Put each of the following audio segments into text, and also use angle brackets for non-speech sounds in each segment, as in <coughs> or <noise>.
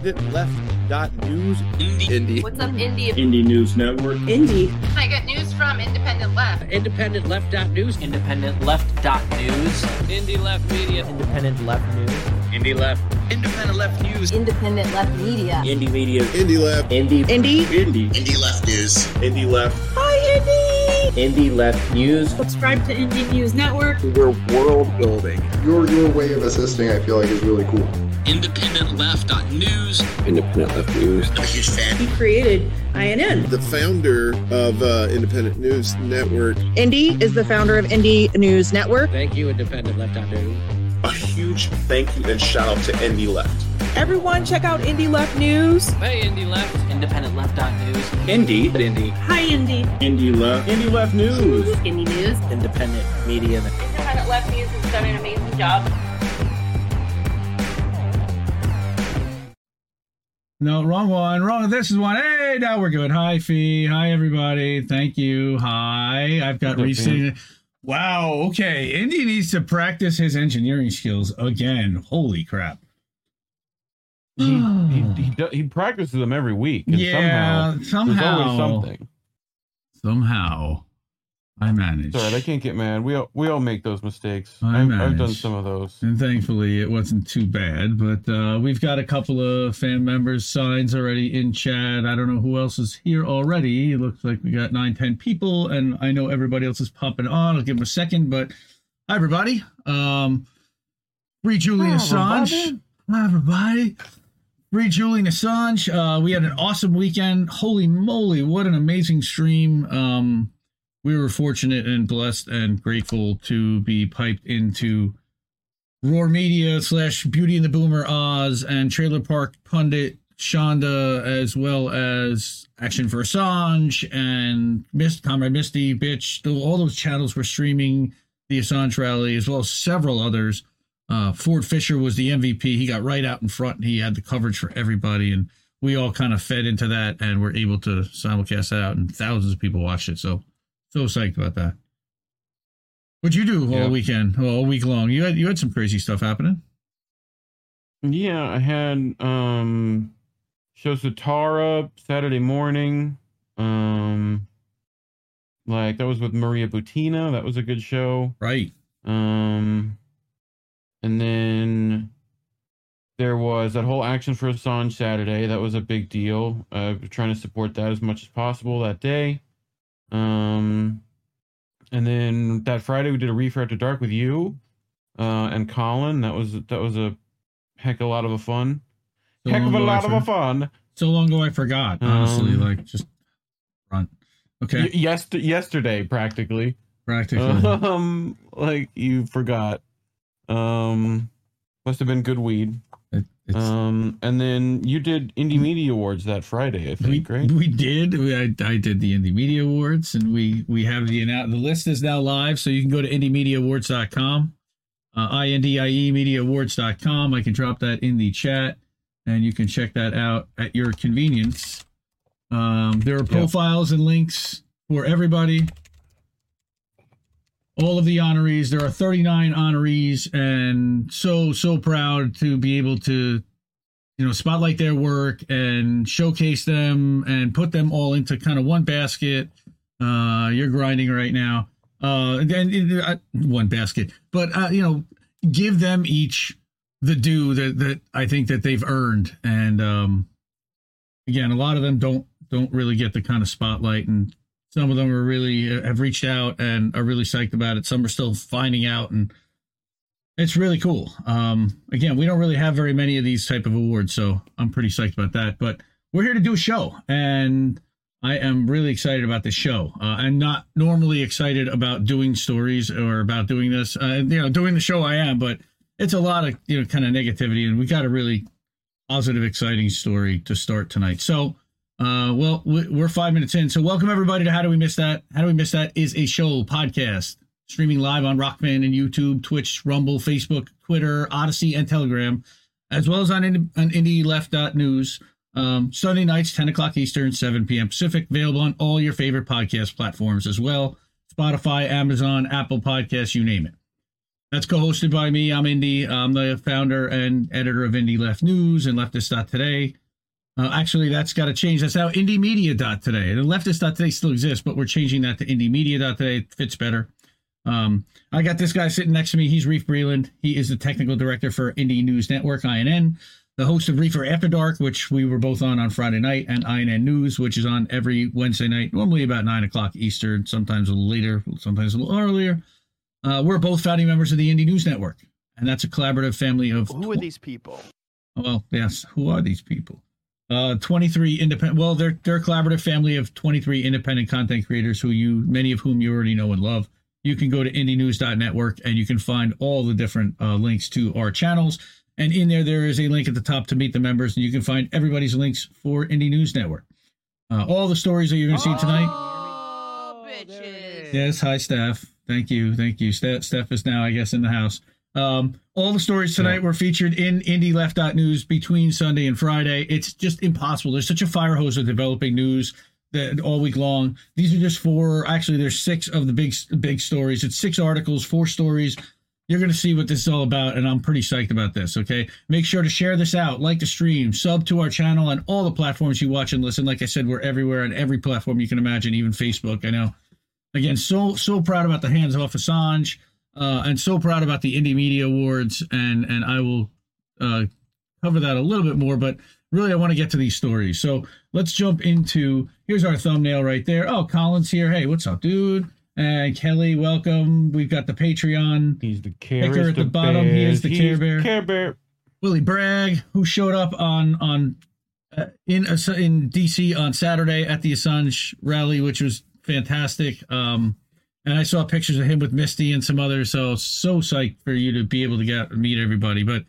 independentleft.news. Indie. Indie. What's up, Indie? Indie News Network. Indie. I get news from Independent Left. Independent Left dot News. Independent Left Dot News. Indie Left Media. Independent Left News. Indie Left. Independent Left News. Independent Left Media. Indie Media. Indie Left. Indie. Indie. Indie. Indie Left News. Indie Left. Hi, Indie. Indie Left News. Subscribe to Indie News Network. We're world building. Your your way of assisting, I feel like, is really cool. Independent Left Dot News. Independent Left News. I'm a huge fan. He created INN. The founder of uh, Independent News Network. Indy is the founder of Indie News Network. Thank you, Independent Left News. A huge thank you and shout out to Indie Left. Everyone, check out Indie Left News. Hey, Indie Left. Independent Left Dot News. Indie. Indie. Hi, Indie. Indie Left. Indie Left News. Indie News. Independent Media. Independent Left News has done an amazing job. No, wrong one. Wrong. This is one. Hey, now we're good. Hi, Fee. Hi, everybody. Thank you. Hi. I've got Reese. Wow. Okay. Indy needs to practice his engineering skills again. Holy crap. he, he, <sighs> he, he practices them every week. And Yeah, somehow, somehow. Something. Somehow, I managed. It's all right. I can't get mad. We all, we all make those mistakes. I I've, I've done some of those. And thankfully, it wasn't too bad. But uh, we've got a couple of fan members' signs already in chat. I don't know who else is here already. It looks like we got nine, ten people, and I know everybody else is popping on. I'll give them a second. But hi, everybody. Um, free Julian Assange. Hi, everybody. Free Julian Assange. Uh, we had an awesome weekend. Holy moly, what an amazing stream. Um, we were fortunate and blessed and grateful to be piped into Roar Media slash Beauty and the Boomer Oz and Trailer Park Pundit Shonda, as well as Action for Assange and Mist, Comrade Misty, Bitch. All those channels were streaming the Assange rally, as well as several others. Uh, Ford Fischer was the MVP. He got right out in front. He had the coverage for everybody, and we all kind of fed into that and were able to simulcast that out, and thousands of people watched it. So, so psyched about that. What'd you do all weekend, all week long? You had you had some crazy stuff happening. Yeah, I had um shows with Tara Saturday morning. Um like that was with Maria Butina. That was a good show. Right. Um and then there was that whole action for Assange Saturday. That was a big deal. Uh trying to support that as much as possible that day. Um and then that Friday we did a Reefer After Dark with you uh and Colin. That was that was a heck of a lot of a fun. So heck of a lot I of a fun. So long ago, I forgot. Honestly, Um, like just front. Okay, Y- yester- yesterday practically. practically. Um like you forgot. Um must have been good weed. It- it's, Um and then you did Indie Media Awards that Friday, I think, we, right? we did. We, I, I did the Indie Media Awards, and we we have the the list is now live, so you can go to indiemediaawards.com, uh, I-N-D-I-E mediaawards.com. I can drop that in the chat, and you can check that out at your convenience. Um, there are profiles and links for everybody. All of the honorees. There are 39 honorees, and so so proud to be able to you know spotlight their work and showcase them and put them all into kind of one basket. Uh you're grinding right now. Uh and then uh, one basket. But uh you know give them each the due that that i think that they've earned. And um again a lot of them don't don't really get the kind of spotlight and some of them are really uh, have reached out and are really psyched about it some are still finding out and it's really cool. Um, again, we don't really have very many of these type of awards, so I'm pretty psyched about that. But we're here to do a show, and I am really excited about this show. Uh, I'm not normally excited about doing stories or about doing this. Uh, you know, doing the show I am, but it's a lot of you know kind of negativity, and we got a really positive, exciting story to start tonight. So. Uh, well, we- we're five minutes in. So, welcome everybody to How Do We Miss That? How Do We Miss That is a show podcast streaming live on Rokfin and YouTube, Twitch, Rumble, Facebook, Twitter, Odysee, and Telegram, as well as on, Indie- on IndieLeft.news. Um, Sunday nights, 10 o'clock Eastern, 7 p.m. Pacific, available on all your favorite podcast platforms as well Spotify, Amazon, Apple Podcasts, you name it. That's co-hosted by me. I'm Indy. I'm the founder and editor of Indie Left News and Leftist.today. Uh, actually, that's got to change. That's now IndieMedia.today. And Leftist.today still exists, but we're changing that to IndieMedia.today. It fits better. Um, I got this guy sitting next to me. He's Reef Breland. He is the technical director for Indie News Network, INN, the host of Reefer After Dark, which we were both on on Friday night, and INN News, which is on every Wednesday night, normally about 9 o'clock Eastern, sometimes a little later, sometimes a little earlier. Uh, we're both founding members of the Indie News Network, and that's a collaborative family of. Who are these people? Well, yes, who are these people? Uh, 23 independent. Well, they're they're a collaborative family of 23 independent content creators who you many of whom you already know and love. You can go to indienews.network and you can find all the different uh, links to our channels. And in there, there is a link at the top to meet the members, and you can find everybody's links for Indie News Network. Uh, all the stories that you're going to see tonight. Oh, bitches. Yes, hi, Steph. Thank you, thank you. Steph, Steph is now, I guess, in the house. Um, all the stories tonight Yeah. were featured in Indie Left News between Sunday and Friday. It's just impossible. There's such a fire hose of developing news that all week long. These are just four. Actually, there's six of the big big stories. It's six articles, four stories. You're going to see what this is all about, and I'm pretty psyched about this. Okay, make sure to share this out, like the stream, sub to our channel on all the platforms you watch and listen. Like I said, we're everywhere on every platform you can imagine, even Facebook. I know. Again, so so proud about the hands off Assange, uh, and so proud about the Indie Media Awards, and and I will uh, cover that a little bit more. But really, I want to get to these stories. So let's jump into. Here's our thumbnail right there. Oh, Collins here. Hey, what's up, dude? And Kelly, welcome. We've got the Patreon. He's the Care at the bottom. He is the Care Bear. Care Bear. Willie Bragg, who showed up on on uh, in in DC on Saturday at the Assange rally, which was fantastic. Um, and I saw pictures of him with Misty and some others. So so psyched for you to be able to get meet everybody. But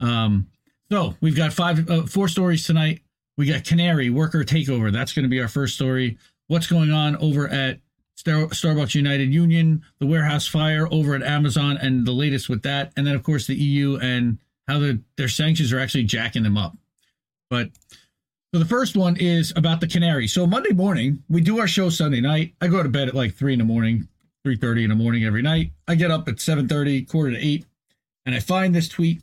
um, so we've got five uh, four stories tonight. We got Canary worker takeover. That's going to be our first story. What's going on over at Star- Starbucks United Union, the warehouse fire over at Amazon, and the latest with that, and then of course the EU and how the, their sanctions are actually jacking them up. But so the first one is about the canary. So Monday morning we do our show Sunday night. I go to bed at like three in the morning, three thirty in the morning every night. I get up at seven thirty, quarter to eight, and I find this tweet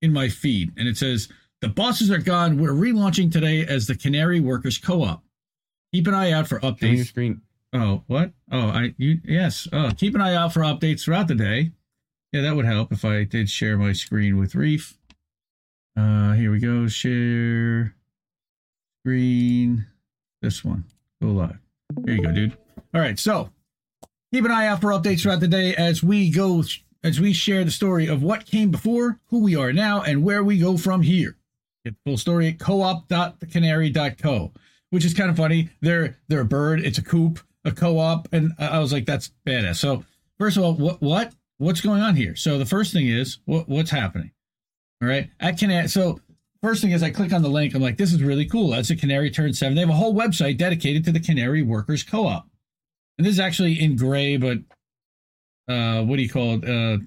in my feed, and it says, "The bosses are gone. We're relaunching today as the Canary Workers Co-op. Keep an eye out for Show updates." screen. Oh, what? Oh, I you yes. Oh, keep an eye out for updates throughout the day. Yeah, that would help if I did share my screen with Reef. Uh, here we go. Share screen. This one. Go live. Here you go, dude. All right, so keep an eye out for updates throughout the day as we go as we share the story of what came before, who we are now, and where we go from here. Get the full story at co-op.thecanary.co, which is kind of funny. They're they're a bird, it's a coop, a co-op, and I was like, that's badass. So first of all, what what what's going on here? So the first thing is what what's happening. All right, at Canary. So first thing is I click on the link. I'm like, this is really cool. That's a Canary Turn Seven. They have a whole website dedicated to the Canary Workers Co-op, and this is actually in gray, but uh, what do you call it? Uh,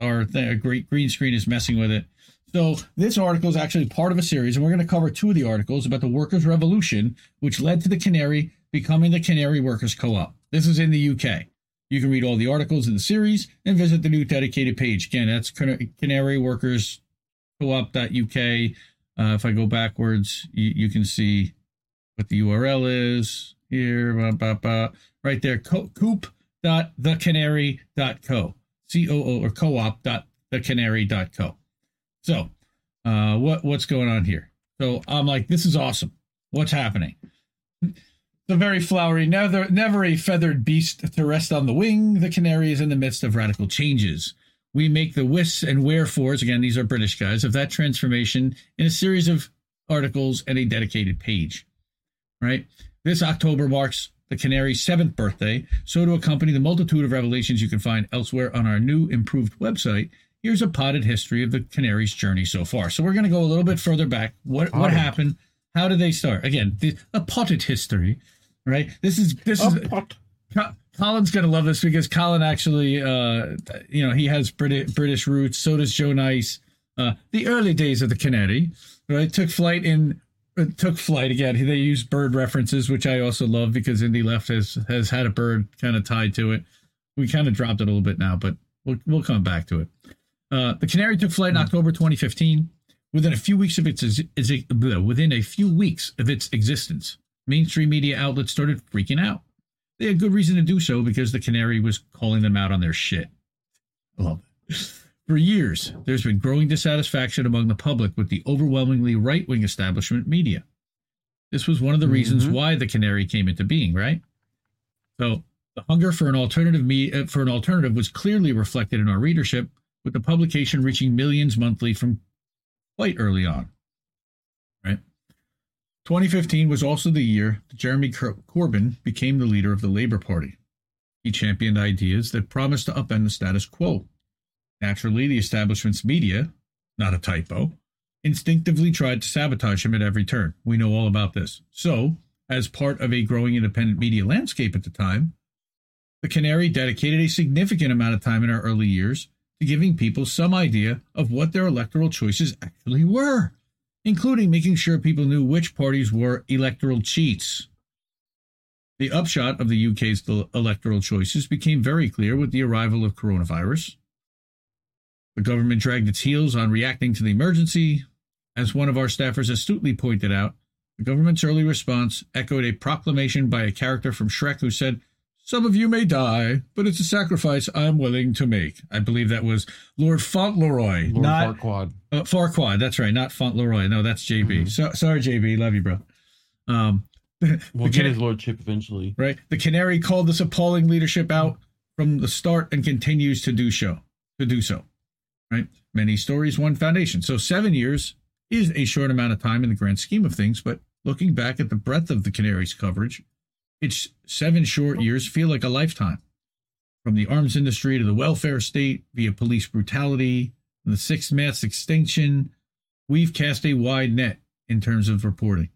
our th- great green screen is messing with it. So this article is actually part of a series, and we're going to cover two of the articles about the workers' revolution, which led to the Canary becoming the Canary Workers Co-op. This is in the UK. You can read all the articles in the series and visit the new dedicated page. Again, that's Can- Canary Workers Co-op.uk. Uh, if I go backwards, you, you can see what the URL is here. Bah, bah, bah. Right there, co- coop.thecanary.co. C-O-O or co-op.thecanary.co. So, uh, what what's going on here? So I'm like, this is awesome. What's happening? The very flowery, never never a feathered beast to rest on the wing. The canary is in the midst of radical changes. We make the whys and wherefores again. These are British guys of that transformation in a series of articles and a dedicated page. Right. This October marks the canary's seventh birthday. So to accompany the multitude of revelations you can find elsewhere on our new improved website, here's a potted history of the canary's journey so far. So we're going to go a little bit further back. What what happened? How did they start? Again, the, a potted history, right? This is this is Co- Colin's gonna love this because Colin actually, uh, you know, he has British British roots. So does Joe Nice. Uh, the early days of the Canary, right? Took flight in. Took flight again. They use bird references, which I also love because Indie Left has has had a bird kind of tied to it. We kind of dropped it a little bit now, but We'll, we'll come back to it. Uh, the Canary took flight in October 2015. Within a few weeks of its, its within a few weeks of its existence, mainstream media outlets started freaking out. They had good reason to do so because the Canary was calling them out on their shit. I love it. For years, there's been growing dissatisfaction among the public with the overwhelmingly right wing establishment media. This was one of the reasons Mhm. why the Canary came into being, right? So the hunger for an alternative me- uh, for an alternative was clearly reflected in our readership, with the publication reaching millions monthly from quite early on. Right. 2015 was also the year that Jeremy Cor- Corbyn became the leader of the Labour Party. He championed ideas that promised to upend the status quo. Naturally, the establishment's media, not a typo, instinctively tried to sabotage him at every turn. We know all about this. So, as part of a growing independent media landscape at the time, the Canary dedicated a significant amount of time in our early years to giving people some idea of what their electoral choices actually were, including making sure people knew which parties were electoral cheats. The upshot of the UK's electoral choices became very clear with the arrival of coronavirus. The government dragged its heels on reacting to the emergency. As one of our staffers astutely pointed out, the government's early response echoed a proclamation by a character from Shrek who said, Some of you may die, but it's a sacrifice I'm willing to make. I believe that was Lord Fauntleroy, Lord not Farquaad. uh, Farquaad. That's right, not Fauntleroy. No, that's JB. So, sorry, JB. Love you, bro. Um, <laughs> We'll get his lordship eventually. right? The Canary called this appalling leadership out from the start and continues to do so. To do so, right? Many stories, one foundation. So seven years is a short amount of time in the grand scheme of things, but looking back at the breadth of the Canaries coverage, its seven short years feel like a lifetime. From the arms industry to the welfare state, via police brutality, the sixth mass extinction, we've cast a wide net in terms of reporting.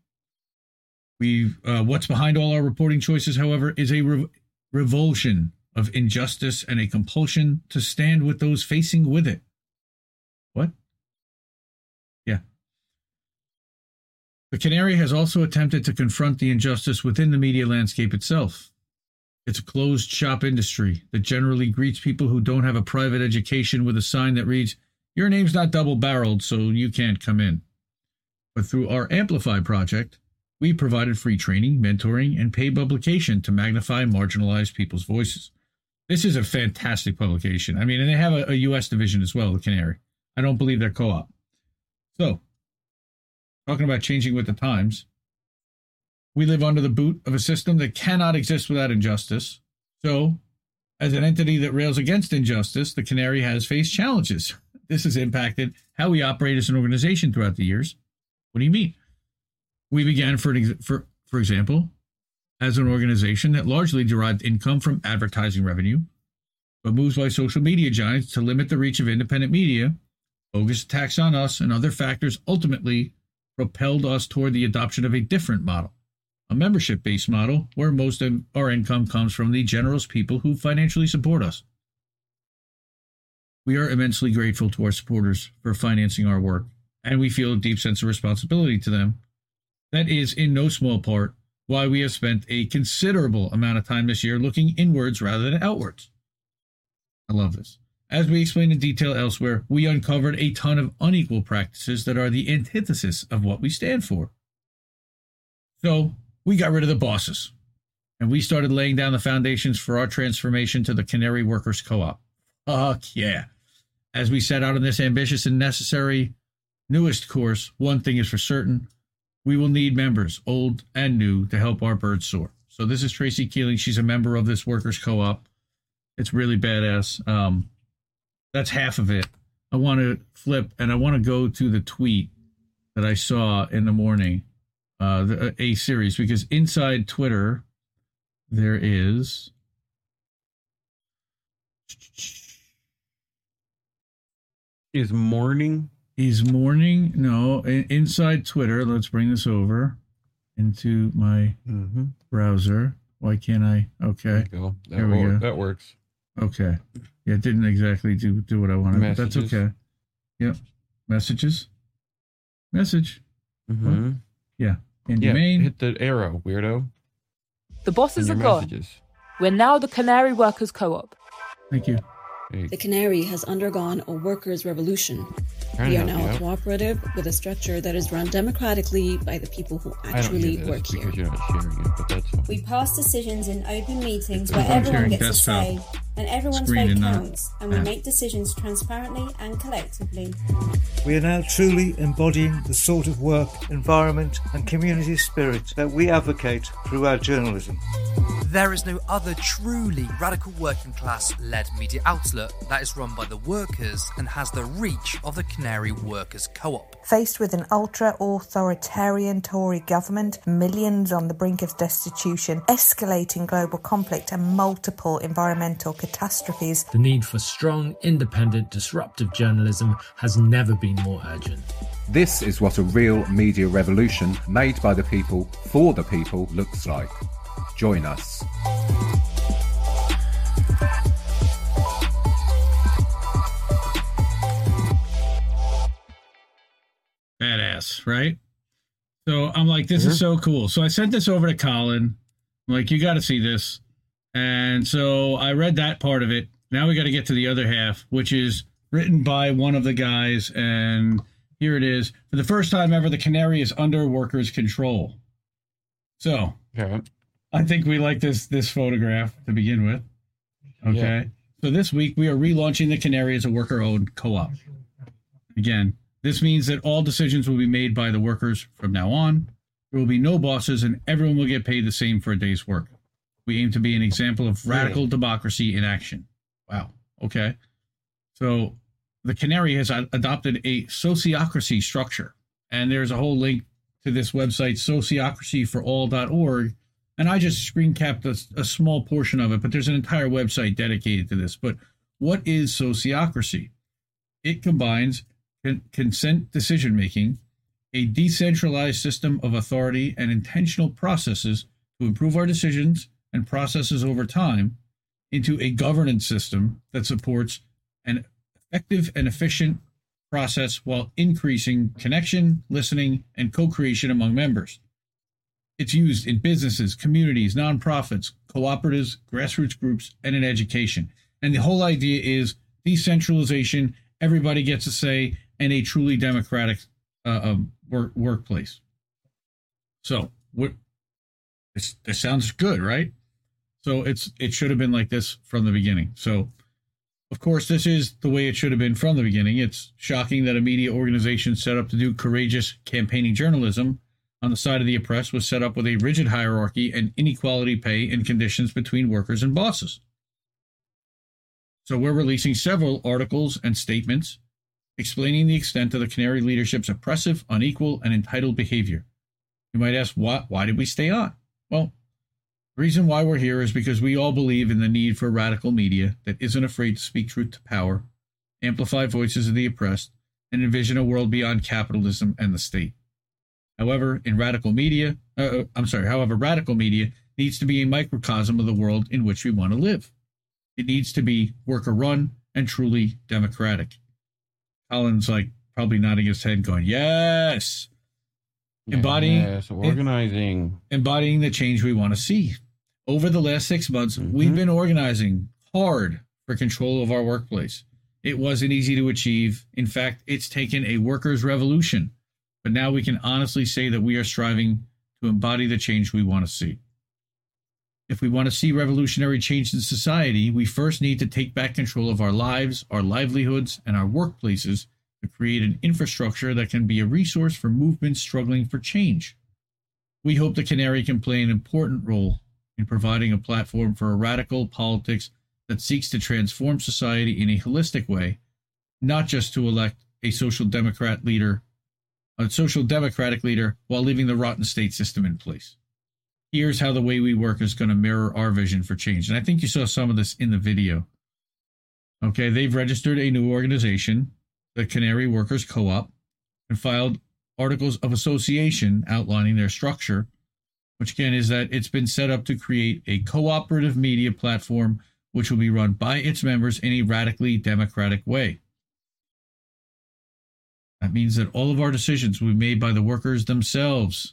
We, uh, what's behind all our reporting choices, however, is a rev- revulsion of injustice and a compulsion to stand with those facing with it. What? Yeah. The Canary has also attempted to confront the injustice within the media landscape itself. It's a closed shop industry that generally greets people who don't have a private education with a sign that reads, Your name's not double barreled, so you can't come in. But through our Amplify project, we provided free training, mentoring, and paid publication to magnify marginalized people's voices. This is a fantastic publication. I mean, and they have a, a U.S. division as well, the Canary. I don't believe they're co op. So, talking about changing with the times, we live under the boot of a system that cannot exist without injustice. So, as an entity that rails against injustice, the Canary has faced challenges. <laughs> This has impacted how we operate as an organization throughout the years. What do you mean? We began, for, for, for example, as an organization that largely derived income from advertising revenue, but moves by social media giants to limit the reach of independent media, bogus attacks on us, and other factors ultimately propelled us toward the adoption of a different model, a membership based model where most of our income comes from the generous people who financially support us. We are immensely grateful to our supporters for financing our work, and we feel a deep sense of responsibility to them. That is, in no small part, why we have spent a considerable amount of time this year looking inwards rather than outwards. I love this. As we explained in detail elsewhere, we uncovered a ton of unequal practices that are the antithesis of what we stand for. So, we got rid of the bosses, and we started laying down the foundations for our transformation to the Canary Workers Co op. Fuck yeah. As we set out on this ambitious and necessary newest course, one thing is for certain we will need members, old and new, to help our birds soar. So this is Tracy Keeling. She's a member of this workers co-op. It's really badass. Um, that's half of it. I want to flip and I want to go to the tweet that I saw in the morning, uh, the, a series because inside Twitter there is. Is morning? Is morning? No, inside Twitter. Let's bring this over into my Mm-hmm. browser. Why can't I? Okay. There go. That, There we wor- go. that works. Okay. Yeah, it didn't exactly do do what I wanted, but that's okay. Yep. Messages. Message. Mm-hmm. Yeah. In Yeah, main. hit the arrow, weirdo. The bosses are your gone. We're now the Canary Workers Co op. Thank you. The Canary has undergone a workers' revolution. We are now a cooperative with a structure that is run democratically by the people who actually work here. We pass decisions in open meetings where everyone gets a say and everyone's vote counts, and we make decisions transparently and collectively. We are now truly embodying the sort of work, environment, and community spirit that we advocate through our journalism. There is no other truly radical working class led media outlet that is run by the workers and has the reach of the Canary Workers Co op. Faced with an ultra authoritarian Tory government, millions on the brink of destitution, escalating global conflict, and multiple environmental catastrophes, the need for strong, independent, disruptive journalism has never been more urgent. This is what a real media revolution made by the people for the people looks like. Join us. Badass, right? So I'm like, this mm-hmm. is so cool. So I sent this over to Colin. I'm like, you got to see this. And so I read that part of it. Now we got to get to the other half, which is written by one of the guys. And here it is. For the first time ever, the Canary is under workers' control. So yeah. I think we like this this photograph to begin with. Okay. Yeah. So this week we are relaunching the Canary as a worker-owned co-op. Again, this means that all decisions will be made by the workers from now on. There will be no bosses, and everyone will get paid the same for a day's work. We aim to be an example of radical democracy in action. Wow. Okay. So the Canary has adopted a sociocracy structure, and there's a whole link to this website, sociocracyforall.org. And I just screen capped a, a small portion of it, but there's an entire website dedicated to this. But what is sociocracy? It combines con- consent decision making, a decentralized system of authority, and intentional processes to improve our decisions and processes over time into a governance system that supports an effective and efficient process while increasing connection, listening, and co creation among members. It's used in businesses, communities, nonprofits, cooperatives, grassroots groups, and in education. And the whole idea is decentralization, everybody gets a say, and a truly democratic uh, um, work, workplace. So, what this, sounds good, right? So it's it should have been like this from the beginning. So of course, this is the way it should have been from the beginning. It's shocking that a media organization set up to do courageous campaigning journalism on the side of the oppressed was set up with a rigid hierarchy and inequality pay and conditions between workers and bosses. So we're releasing several articles and statements explaining the extent of the Canary leadership's oppressive, unequal, and entitled behavior. You might ask, why, why did we stay on? Well, the reason why we're here is because we all believe in the need for radical media that isn't afraid to speak truth to power, amplify voices of the oppressed, and envision a world beyond capitalism and the state. However, in radical media, uh, uh I'm sorry, however, radical media needs to be a microcosm of the world in which we want to live. It needs to be worker run and truly democratic. Colin's like probably nodding his head, going, Yes. Embodying yes, organizing. Embodying the change we want to see over the last six months, mm-hmm. we've been organizing hard for control of our workplace. It wasn't easy to achieve. In fact, it's taken a workers' revolution. But now we can honestly say that we are striving to embody the change we want to see. If we want to see revolutionary change in society, we first need to take back control of our lives, our livelihoods, and our workplaces to create an infrastructure that can be a resource for movements struggling for change. We hope the Canary can play an important role in providing a platform for a radical politics that seeks to transform society in a holistic way, not just to elect a social democrat leader, a social democratic leader, while leaving the rotten state system in place. Here's how the way we work is going to mirror our vision for change. And I think you saw some of this in the video. Okay, they've registered a new organization, the Canary Workers Co op, and filed articles of association outlining their structure which again is that it's been set up to create a cooperative media platform which will be run by its members in a radically democratic way. That means that all of our decisions will be made by the workers themselves.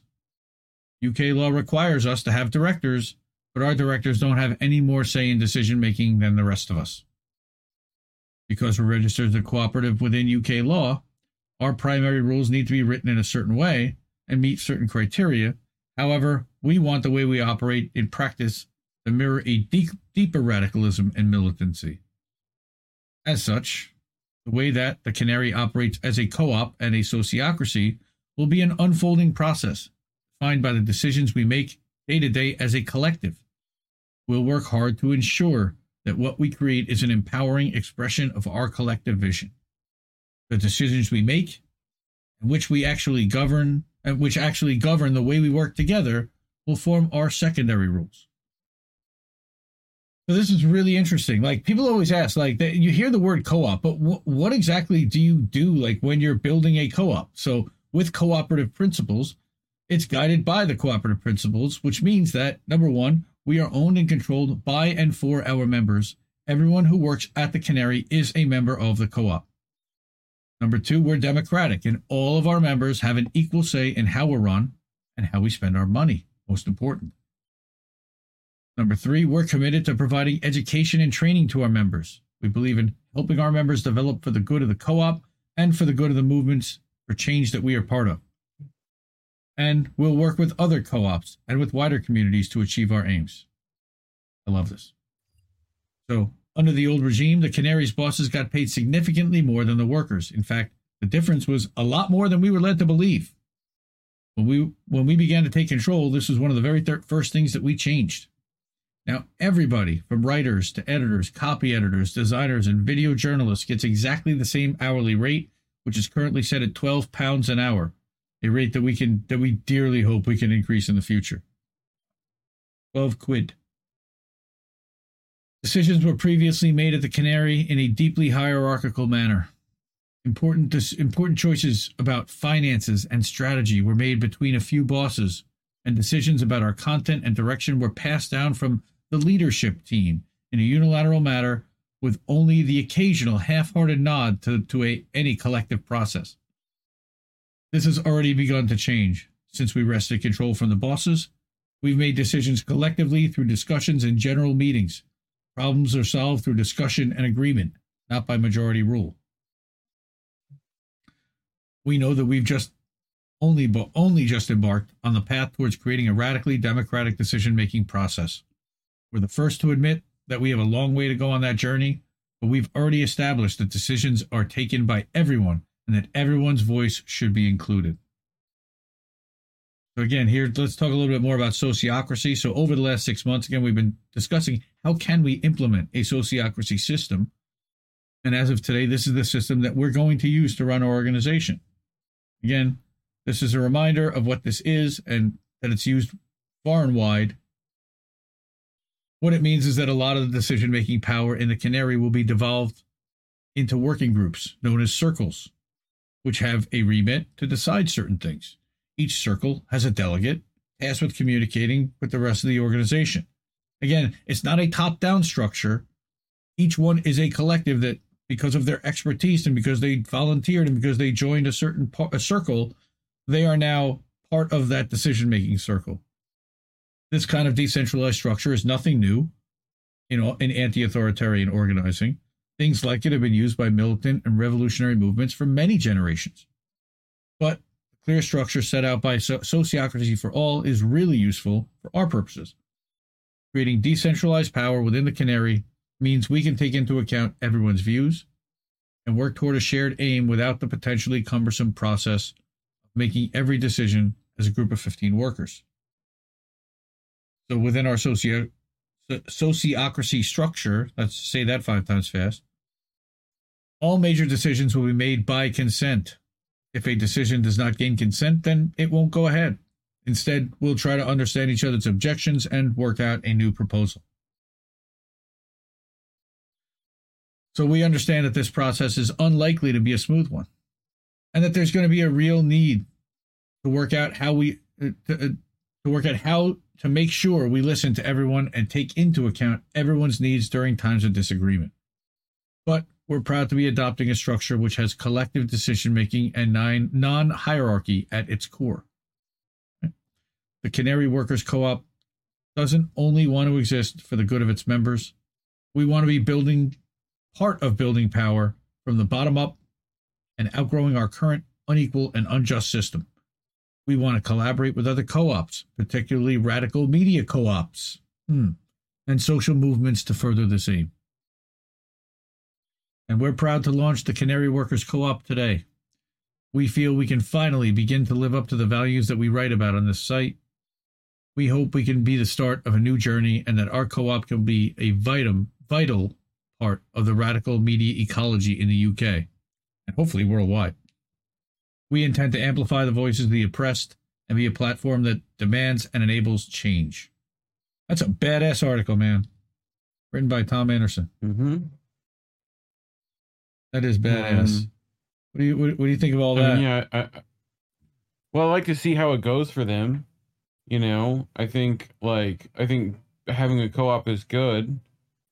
UK law requires us to have directors, but our directors don't have any more say in decision making than the rest of us. Because we're registered as a cooperative within UK law, our primary rules need to be written in a certain way and meet certain criteria. However, we want the way we operate in practice to mirror a deep, deeper radicalism and militancy. As such, the way that the Canary operates as a co op and a sociocracy will be an unfolding process, defined by the decisions we make day to day as a collective. We'll work hard to ensure that what we create is an empowering expression of our collective vision. The decisions we make, and which we actually govern, and which actually govern the way we work together, will form our secondary rules. So this is really interesting. Like people always ask, like you hear the word co-op, but wh- what exactly do you do, like when you're building a co-op? So with cooperative principles, it's guided by the cooperative principles, which means that number one, we are owned and controlled by and for our members. Everyone who works at the Canary is a member of the co-op. Number two, we're democratic, and all of our members have an equal say in how we're run and how we spend our money. Most important. Number three, we're committed to providing education and training to our members. We believe in helping our members develop for the good of the co op and for the good of the movements for change that we are part of. And we'll work with other co ops and with wider communities to achieve our aims. I love this. So, under the old regime, the Canaries bosses got paid significantly more than the workers. In fact, the difference was a lot more than we were led to believe. When we when we began to take control, this was one of the very first things that we changed. Now, everybody from writers to editors, copy editors, designers, and video journalists gets exactly the same hourly rate, which is currently set at 12 pounds an hour, a rate that we can that we dearly hope we can increase in the future. 12 quid. Decisions were previously made at the Canary in a deeply hierarchical manner. Important, important choices about finances and strategy were made between a few bosses, and decisions about our content and direction were passed down from the leadership team in a unilateral manner with only the occasional half-hearted nod to, to a, any collective process. This has already begun to change. Since we wrested control from the bosses, we've made decisions collectively through discussions and general meetings. Problems are solved through discussion and agreement, not by majority rule. We know that we've just only but only just embarked on the path towards creating a radically democratic decision-making process. We're the first to admit that we have a long way to go on that journey, but we've already established that decisions are taken by everyone and that everyone's voice should be included. So again, here let's talk a little bit more about sociocracy. So over the last six months, again, we've been discussing how can we implement a sociocracy system. And as of today, this is the system that we're going to use to run our organization. Again, this is a reminder of what this is and that it's used far and wide what it means is that a lot of the decision making power in the Canary will be devolved into working groups known as circles, which have a remit to decide certain things. Each circle has a delegate tasked with communicating with the rest of the organization. Again, it's not a top down structure. Each one is a collective that, because of their expertise and because they volunteered and because they joined a certain par- a circle, they are now part of that decision making circle. This kind of decentralized structure is nothing new in, in anti authoritarian organizing. Things like it have been used by militant and revolutionary movements for many generations. But the clear structure set out by so- Sociocracy for All is really useful for our purposes. Creating decentralized power within the Canary means we can take into account everyone's views and work toward a shared aim without the potentially cumbersome process of making every decision as a group of 15 workers. So within our socio sociocracy structure, let's say that five times fast, all major decisions will be made by consent. If a decision does not gain consent, then it won't go ahead. Instead, we'll try to understand each other's objections and work out a new proposal. So we understand that this process is unlikely to be a smooth one, and that there's going to be a real need to work out how we to, to work out how to make sure we listen to everyone and take into account everyone's needs during times of disagreement. But we're proud to be adopting a structure which has collective decision making and non hierarchy at its core. The Canary Workers Co op doesn't only want to exist for the good of its members, we want to be building part of building power from the bottom up and outgrowing our current unequal and unjust system. We want to collaborate with other co ops, particularly radical media co ops hmm, and social movements to further this aim. And we're proud to launch the Canary Workers Co op today. We feel we can finally begin to live up to the values that we write about on this site. We hope we can be the start of a new journey and that our co op can be a vital, vital part of the radical media ecology in the UK and hopefully worldwide. We intend to amplify the voices of the oppressed and be a platform that demands and enables change. That's a badass article, man. Written by Tom Anderson. Mm-hmm. That is badass. Um, what do you what, what, do you think of all I that? Mean, yeah, I, well, I like to see how it goes for them. You know, I think like I think having a co-op is good.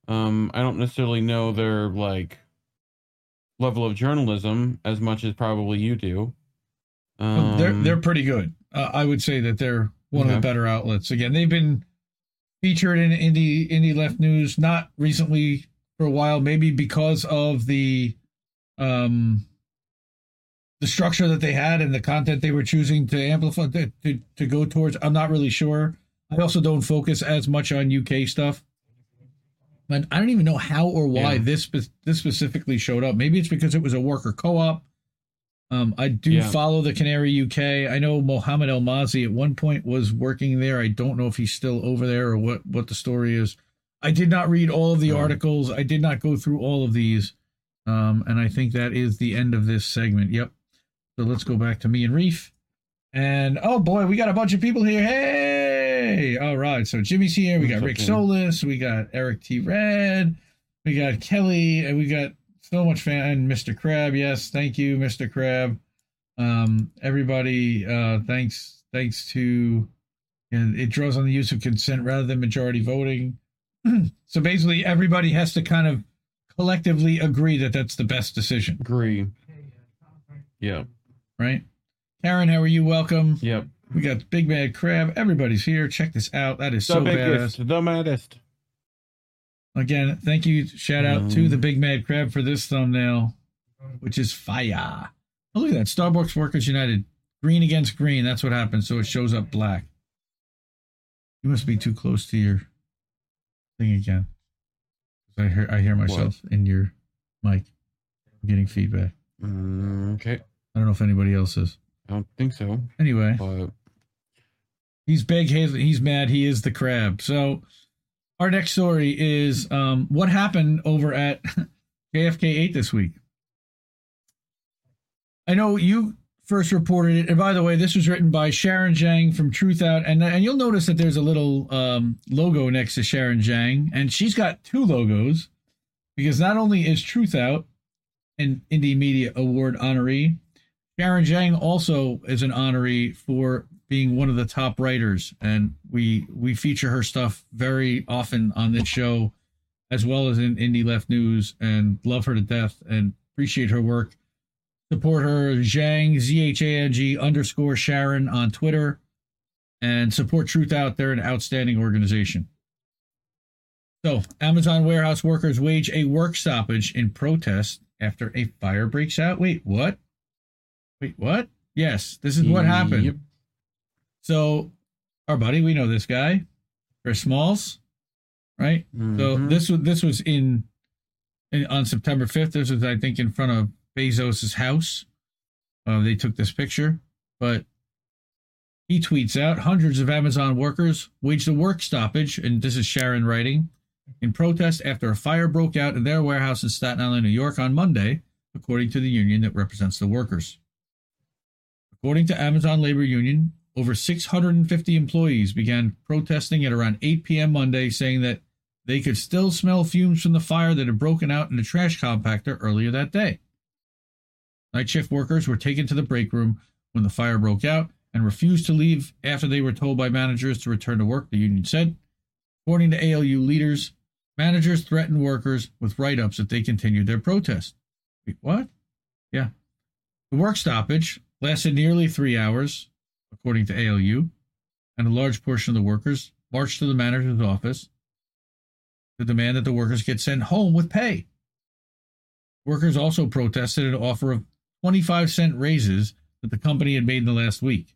Um, I don't necessarily know their like level of journalism as much as probably you do. Um, they're they're pretty good. Uh, I would say that they're one okay. of the better outlets. Again, they've been featured in indie indie left news not recently for a while, maybe because of the um the structure that they had and the content they were choosing to amplify to, to, to go towards. I'm not really sure. I also don't focus as much on UK stuff. But I don't even know how or why yeah. this this specifically showed up. Maybe it's because it was a worker co-op um, I do yeah. follow the Canary UK. I know Mohammed Elmaazi at one point was working there. I don't know if he's still over there or what, what the story is. I did not read all of the oh. articles. I did not go through all of these. Um, and I think that is the end of this segment. Yep. So let's go back to me and Reef. And oh boy, we got a bunch of people here. Hey! All right. So Jimmy's here. We got Rick Solis. We got Eric T. Red. We got Kelly. And we got so much fan, Mr. Crab. Yes, thank you, Mr. Crab. Um, everybody, uh, thanks, thanks to, and it draws on the use of consent rather than majority voting. <clears throat> so basically, everybody has to kind of collectively agree that that's the best decision. Agree. Yeah. Right. Karen, how are you? Welcome. Yep. We got Big Mad Crab. Everybody's here. Check this out. That is the so biggest, badass. The maddest. Again, thank you. Shout out mm. to the Big Mad Crab for this thumbnail, which is fire. Oh, look at that. Starbucks Workers United. Green against green. That's what happens. So it shows up black. You must be too close to your thing again. I hear I hear myself what? in your mic. I'm getting feedback. Mm, okay. I don't know if anybody else is. I don't think so. Anyway. But... He's big. He's mad. He is the crab. So our next story is um, what happened over at <laughs> JFK 8 this week. I know you first reported it, and by the way, this was written by Sharon Zhang from Truthout, and and you'll notice that there's a little um, logo next to Sharon Zhang, and she's got two logos because not only is Truthout an Indie Media Award honoree, Sharon Zhang also is an honoree for being one of the top writers, and we we feature her stuff very often on this show, as well as in Indie Left News, and love her to death and appreciate her work. Support her, Zhang Z H A N G underscore Sharon on Twitter, and support Truthout. They're an outstanding organization. So, Amazon warehouse workers wage a work stoppage in protest after a fire breaks out. Wait, what? Wait, what? Yes, this is what happened. Yep. So, our buddy, we know this guy, Chris Smalls, right? Mm-hmm. So this was this was in, in, on September fifth. This was, I think, in front of Bezos's house. Uh, they took this picture, but he tweets out hundreds of Amazon workers waged a work stoppage, and this is Sharon writing, in protest after a fire broke out in their warehouse in Staten Island, New York on Monday, according to the union that represents the workers. According to Amazon Labor Union, over 650 employees began protesting at around 8 p.m. Monday, saying that they could still smell fumes from the fire that had broken out in the trash compactor earlier that day. Night shift workers were taken to the break room when the fire broke out and refused to leave after they were told by managers to return to work, the union said. According to ALU leaders, managers threatened workers with write ups if they continued their protest. Wait, what? Yeah. The work stoppage lasted nearly three hours according to ALU, and a large portion of the workers marched to the manager's office to demand that the workers get sent home with pay. Workers also protested an offer of 25 cent raises that the company had made in the last week,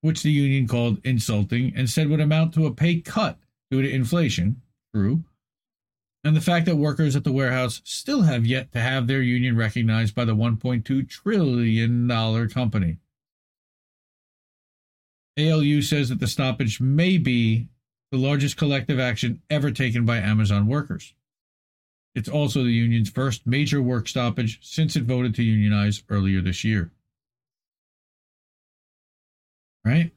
which the union called insulting and said would amount to a pay cut due to inflation. True. And the fact that workers at the warehouse still have yet to have their union recognized by the $1.2 trillion company. ALU says that the stoppage may be the largest collective action ever taken by Amazon workers. It's also the union's first major work stoppage since it voted to unionize earlier this year. Right?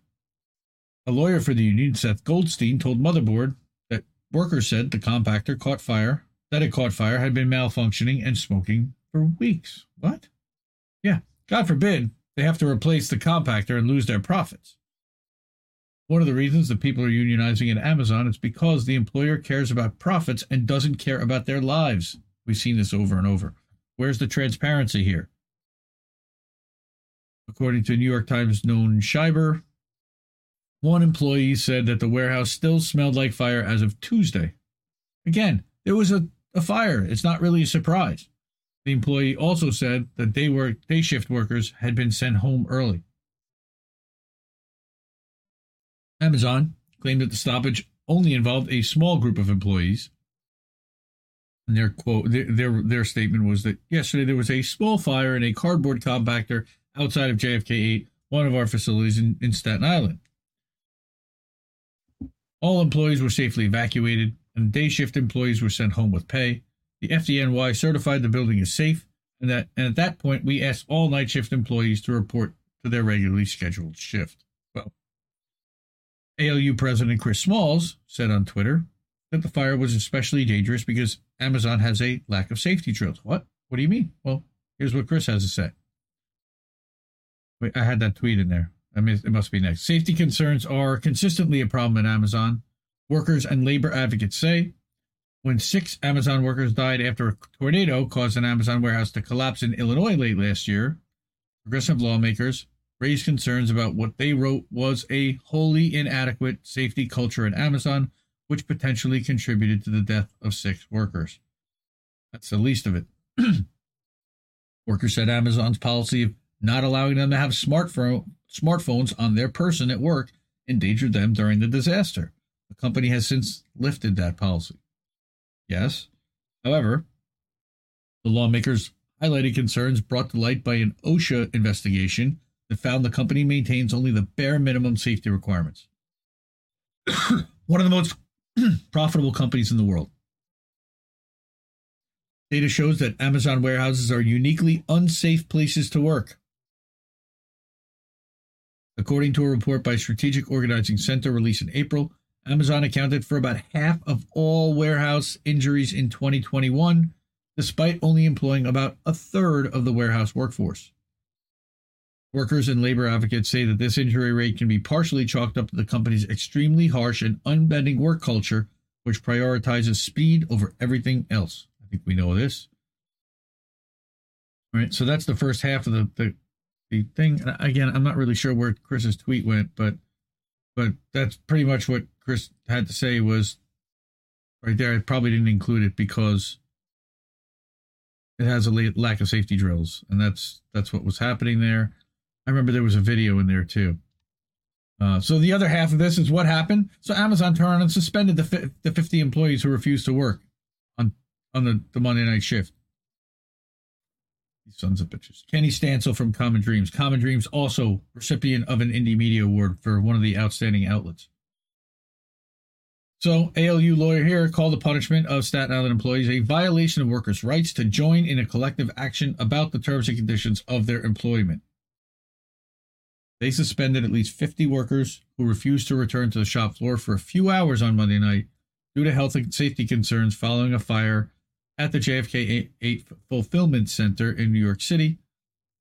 A lawyer for the union, Seth Goldstein, told Motherboard that workers said the compactor caught fire, that it caught fire, had been malfunctioning and smoking for weeks. What? Yeah, God forbid they have to replace the compactor and lose their profits. One of the reasons that people are unionizing at Amazon is because the employer cares about profits and doesn't care about their lives. We've seen this over and over. Where's the transparency here? According to New York Times Noam Scheiber, one employee said that the warehouse still smelled like fire as of Tuesday. Again, there was a, a fire. It's not really a surprise. The employee also said that day shift workers had been sent home early. Amazon claimed that the stoppage only involved a small group of employees. And their quote, their, their, their statement was that yesterday there was a small fire in a cardboard compactor outside of JFK 8, one of our facilities in, in Staten Island. All employees were safely evacuated, and day shift employees were sent home with pay. The FDNY certified the building is safe, and that and at that point we asked all night shift employees to report to their regularly scheduled shift. ALU President Chris Smalls said on Twitter that the fire was especially dangerous because Amazon has a lack of safety drills. What? What do you mean? Well, here's what Chris has to say. Wait, I had that tweet in there. I mean, it must be next. Safety concerns are consistently a problem at Amazon. Workers and labor advocates say when six Amazon workers died after a tornado caused an Amazon warehouse to collapse in Illinois late last year, progressive lawmakers raised concerns about what they wrote was a wholly inadequate safety culture at Amazon, which potentially contributed to the death of six workers. That's the least of it. <clears throat> workers said Amazon's policy of not allowing them to have smartphone, smartphones on their person at work endangered them during the disaster. The company has since lifted that policy. Yes. However, the lawmakers highlighted concerns brought to light by an OSHA investigation that found the company maintains only the bare minimum safety requirements. <coughs> One of the most <clears throat> profitable companies in the world. Data shows that Amazon warehouses are uniquely unsafe places to work. According to a report by Strategic Organizing Center released in April, Amazon accounted for about half of all warehouse injuries in 2021, despite only employing about a third of the warehouse workforce. Workers and labor advocates say that this injury rate can be partially chalked up to the company's extremely harsh and unbending work culture, which prioritizes speed over everything else. I think we know this. All right, so that's the first half of the the, the thing. Again, I'm not really sure where Chris's tweet went, but but that's pretty much what Chris had to say was right there. I probably didn't include it because it has a lack of safety drills, and that's that's what was happening there. I remember there was a video in there too. Uh, so the other half of this is what happened. So Amazon turned and suspended the fi- the 50 employees who refused to work on on the, the Monday night shift. These sons of bitches. Kenny Stancil from Common Dreams. Common Dreams also recipient of an Indie Media Award for one of the outstanding outlets. So ALU lawyer here called the punishment of Staten Island employees a violation of workers' rights to join in a collective action about the terms and conditions of their employment. They suspended at least 50 workers who refused to return to the shop floor for a few hours on Monday night due to health and safety concerns following a fire at the JFK 8 Fulfillment Center in New York City,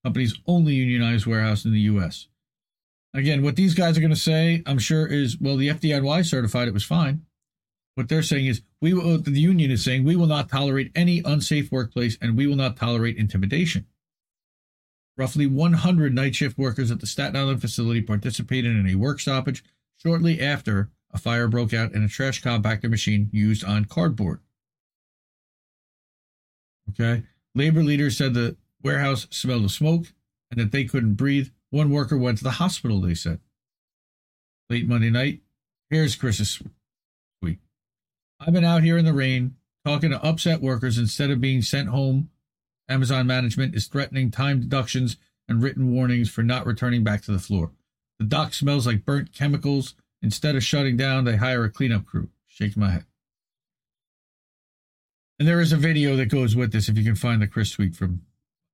company's only unionized warehouse in the U.S. Again, what these guys are going to say, I'm sure, is well, the FDNY certified it was fine. What they're saying is, we will, the union is saying, we will not tolerate any unsafe workplace and we will not tolerate intimidation. Roughly 100 night shift workers at the Staten Island facility participated in a work stoppage shortly after a fire broke out in a trash compactor machine used on cardboard. Okay. Labor leaders said the warehouse smelled of smoke and that they couldn't breathe. One worker went to the hospital, they said. Late Monday night, here's Chris's tweet. I've been out here in the rain talking to upset workers instead of being sent home. Amazon management is threatening time deductions and written warnings for not returning back to the floor. The dock smells like burnt chemicals. Instead of shutting down, they hire a cleanup crew. Shake my head. And there is a video that goes with this if you can find the Chris tweet from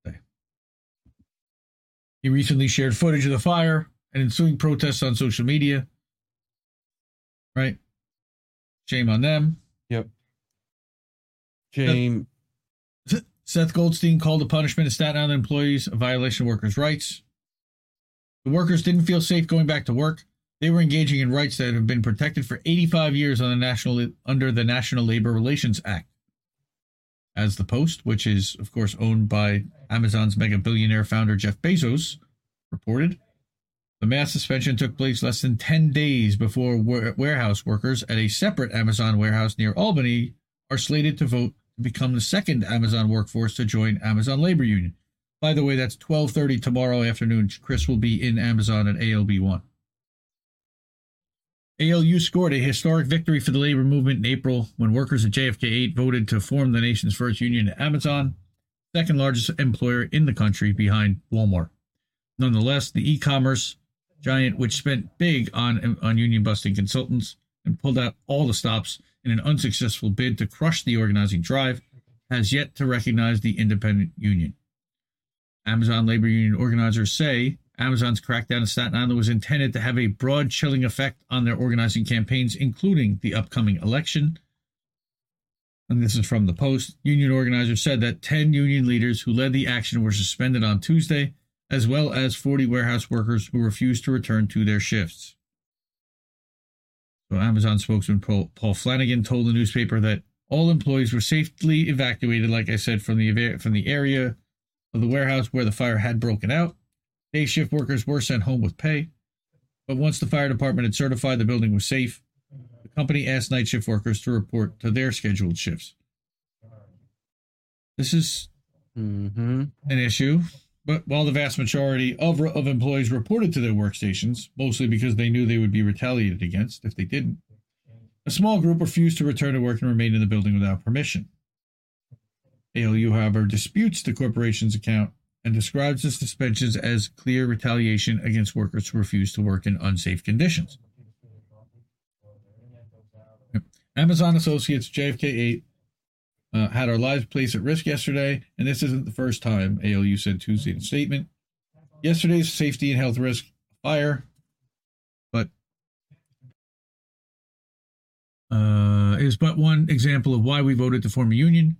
today. He recently shared footage of the fire and ensuing protests on social media. Right? Shame on them. Yep. Shame. Seth Goldstein called the punishment of Staten Island employees a violation of workers' rights. The workers didn't feel safe going back to work. They were engaging in rights that have been protected for 85 years the national under the National Labor Relations Act. As the Post, which is of course owned by Amazon's mega billionaire founder Jeff Bezos, reported, the mass suspension took place less than 10 days before warehouse workers at a separate Amazon warehouse near Albany are slated to vote become the second Amazon workforce to join Amazon Labor Union. By the way, that's 12:30 tomorrow afternoon. Chris will be in Amazon at ALB1. ALU scored a historic victory for the labor movement in April when workers at JFK 8 voted to form the nation's first union at Amazon, second largest employer in the country behind Walmart. Nonetheless, the e-commerce giant, which spent big on, on union busting consultants and pulled out all the stops in an unsuccessful bid to crush the organizing drive, has yet to recognize the independent union. Amazon labor union organizers say Amazon's crackdown in Staten Island was intended to have a broad chilling effect on their organizing campaigns, including the upcoming election. And this is from the Post. Union organizers said that 10 union leaders who led the action were suspended on Tuesday, as well as 40 warehouse workers who refused to return to their shifts. So Amazon spokesman Paul, Paul Flaningan told the newspaper that all employees were safely evacuated, like I said, from the from the area of the warehouse where the fire had broken out. Day shift workers were sent home with pay, but once the fire department had certified the building was safe, the company asked night shift workers to report to their scheduled shifts. This is mm-hmm. an issue, but while the vast majority of, of employees reported to their workstations, mostly because they knew they would be retaliated against if they didn't, a small group refused to return to work and remained in the building without permission. ALU, however, disputes the corporation's account and describes the suspensions as clear retaliation against workers who refuse to work in unsafe conditions. Amazon Associates JFK 8 uh, had our lives placed at risk yesterday, and this isn't the first time, ALU said Tuesday in a statement. Yesterday's safety and health risk fire, but uh, is but one example of why we voted to form a union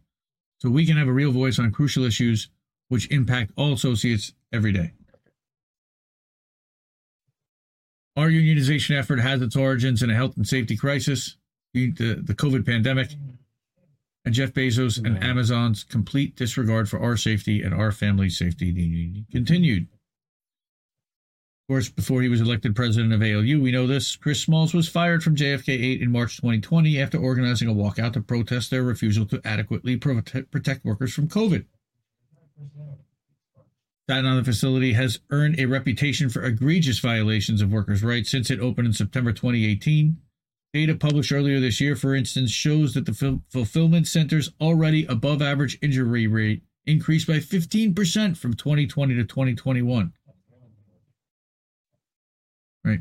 so we can have a real voice on crucial issues which impact all associates every day. Our unionization effort has its origins in a health and safety crisis, the, the COVID pandemic, and Jeff Bezos and Amazon's complete disregard for our safety and our family's safety. The continued. Of course, before he was elected president of ALU, we know this. Chris Smalls was fired from JFK 8 in March 2020 after organizing a walkout to protest their refusal to adequately protect workers from COVID. Staten Island facility has earned a reputation for egregious violations of workers' rights since it opened in September 2018. Data published earlier this year, for instance, shows that the fulfillment center's already above average injury rate increased by 15% from 2020 to 2021. Right.